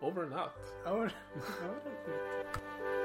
Over and out. Det är fint.